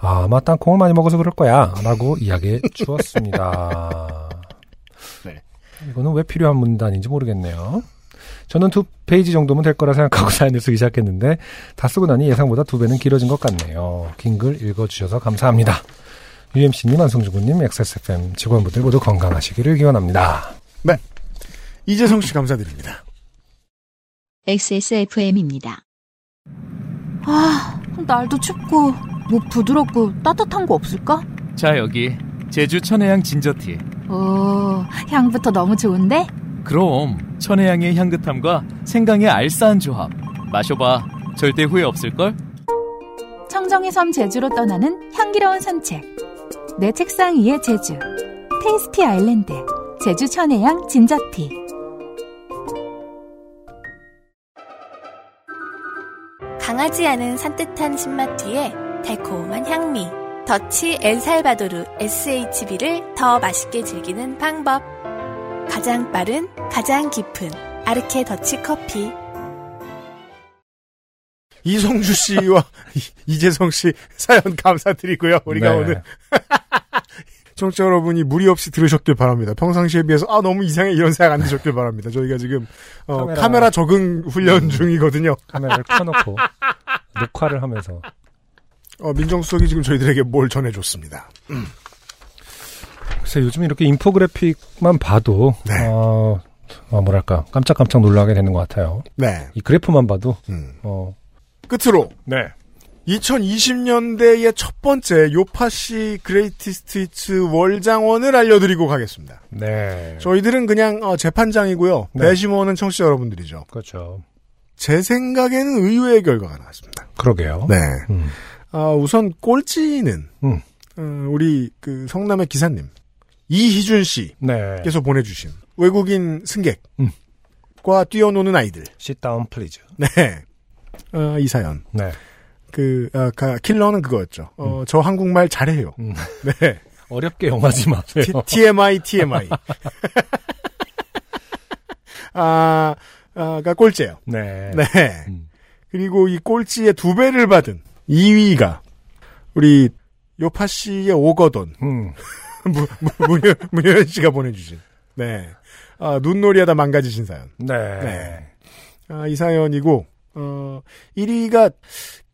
아, 아마 땅콩을 많이 먹어서 그럴 거야 라고 이야기해 주었습니다. [laughs] 네. 이거는 왜 필요한 문단인지 모르겠네요. 저는 두 페이지 정도면 될 거라 생각하고 [laughs] 사연을 쓰기 시작했는데 다 쓰고 나니 예상보다 두 배는 길어진 것 같네요. 긴 글 읽어주셔서 감사합니다. UMC님, 안성주군님, XSFM 직원분들 모두 건강하시기를 기원합니다. 네. 이재성 씨 감사드립니다. XSFM입니다. 아, 날도 춥고 뭐 부드럽고 따뜻한 거 없을까? 자, 여기 제주 천혜향 진저티. 오, 향부터 너무 좋은데? 그럼 천혜향의 향긋함과 생강의 알싸한 조합. 마셔봐. 절대 후회 없을걸? 청정의 섬 제주로 떠나는 향기로운 산책. 내 책상 위의 제주. 테이스티 아일랜드. 제주 천혜향 진저티. 강하지 않은 산뜻한 신맛 뒤에 달콤한 향미. 더치 엘살바도르 SHB를 더 맛있게 즐기는 방법. 가장 빠른, 가장 깊은 아르케 더치 커피. 이성주 씨와 [laughs] 이- 이재성 씨 사연 감사드리고요. 우리가 네. 오늘 [laughs] 청취자 여러분이 무리 없이 들으셨길 바랍니다. 평상시에 비해서 아 너무 이상해 이런 생각 안 드셨길 바랍니다. 저희가 지금 어, 카메라. 카메라. 적응 훈련 중이거든요. 카메라를 켜놓고 녹화를 하면서 어, 민정수석이 지금 저희들에게 뭘 전해줬습니다. 글쎄 요즘 이렇게 인포그래픽만 봐도 네. 어, 어, 뭐랄까 깜짝깜짝 놀라게 되는 것 같아요. 네. 이 그래프만 봐도 음. 어, 끝으로 네. 2020년대의 첫 번째 요파시 Greatest Hits 월장원을 알려드리고 가겠습니다. 네. 저희들은 그냥 어, 재판장이고요. 네. 배심원은 청취자 여러분들이죠. 그렇죠. 제 생각에는 의외의 결과가 나왔습니다. 그러게요. 네. 음. 아, 우선 꼴찌는 음. 어, 우리 그 성남의 기사님 이희준 씨께서 네. 보내주신 외국인 승객과 음. 뛰어노는 아이들. Sit down, please. 네. 어, 이 사연. 네. 그 아, 가- 킬러는 그거였죠. 어, 저 한국말 잘해요. 음. [laughs] 네. 어렵게 영하지 마세요. T- TMI, TMI. 아, 아가 꼴찌예요. 네. 네. 음. 그리고 이 꼴찌의 두 배를 받은 2위가 우리 요파 씨의 오거돈 음. [laughs] 무, 무, 문효, 문효연 씨가 보내주신. 네. 아, 눈놀이하다 망가지신 사연. 네. 네. 아, 이 사연이고, 어, 1위가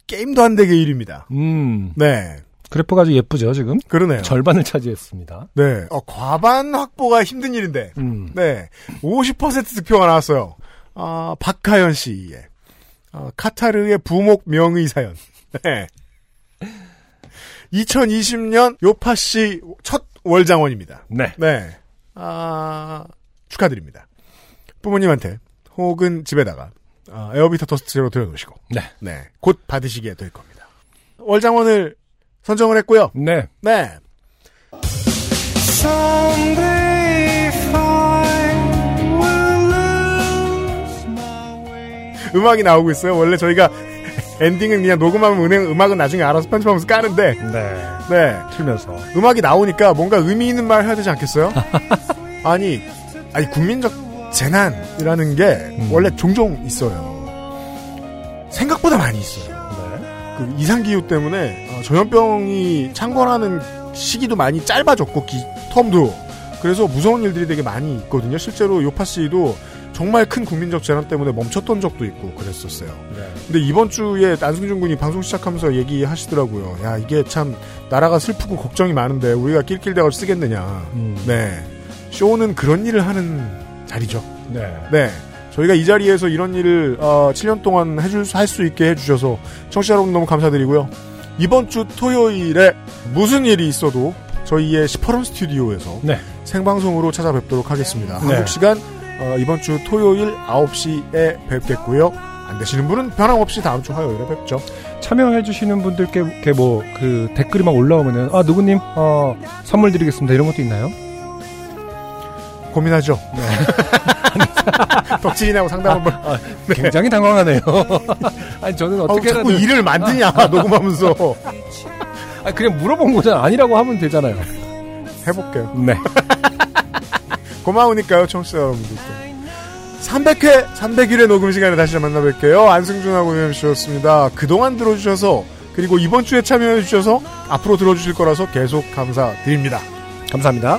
게임도 안 되게 1위입니다. 음. 네. 그래프가 아주 예쁘죠, 지금? 그러네요. 절반을 차지했습니다. 네. 어, 과반 확보가 힘든 일인데. 음. 네. 50% 득표가 나왔어요. 아, 박하연 씨의. 어, 카타르의 부목 명의 사연. 네. 2020년 요파 씨 첫 월장원입니다. 네. 네. 아, 축하드립니다. 부모님한테 혹은 집에다가 아, 에어비터 더스트제로 들여놓으시고 네. 네. 곧 받으시게 될 겁니다. 월장원을 선정을 했고요. 네. 네. 음악이 나오고 있어요. 원래 저희가 엔딩은 그냥 녹음하면 은행 음악은 나중에 알아서 편집하면서 까는데 네. 네. 틀면서. 음악이 나오니까 뭔가 의미 있는 말 해야 되지 않겠어요? [laughs] 아니, 아니 국민적 재난이라는 게 음. 원래 종종 있어요. 생각보다 많이 있어요. 네. 그 이상기후 때문에 어, 전염병이 창궐하는 시기도 많이 짧아졌고 기, 텀도 그래서 무서운 일들이 되게 많이 있거든요. 실제로 요파 씨도 정말 큰 국민적 재난 때문에 멈췄던 적도 있고 그랬었어요. 네. 근데 이번 주에 안승준 군이 방송 시작하면서 얘기하시더라고요. 야 이게 참 나라가 슬프고 걱정이 많은데 우리가 낄낄대고 쓰겠느냐. 음. 네. 쇼는 그런 일을 하는 자리죠. 네. 네. 저희가 이 자리에서 이런 일을 어, 7년 동안 해줄 할 수 있게 해주셔서 청취자 여러분 너무 감사드리고요. 이번 주 토요일에 무슨 일이 있어도 저희의 시퍼럼 스튜디오에서 네. 생방송으로 찾아뵙도록 하겠습니다. 네. 한국 시간 어, 이번 주 토요일 9시에 뵙겠고요. 안 되시는 분은 변함없이 다음 주 화요일에 뵙죠. 참여해주시는 분들께 뭐, 그, 댓글이 막 올라오면은, 아, 누구님, 어, 선물 드리겠습니다. 이런 것도 있나요? 고민하죠. [laughs] 덕진이 하고 상담 한번. 아, 굉장히 당황하네요. [laughs] 아니, 저는 어떻게 자꾸 일을 만드냐, 녹음하면서. 아, 그냥 물어본 거잖아. 아니라고 하면 되잖아요. 해볼게요. 네. [laughs] 고마우니까요, 청취자 여러분들도. 300회, 301회 녹음 시간에 다시 만나뵐게요. 안승준하고 유엠씨였습니다. 그동안 들어주셔서, 그리고 이번 주에 참여해주셔서, 앞으로 들어주실 거라서 계속 감사드립니다. 감사합니다.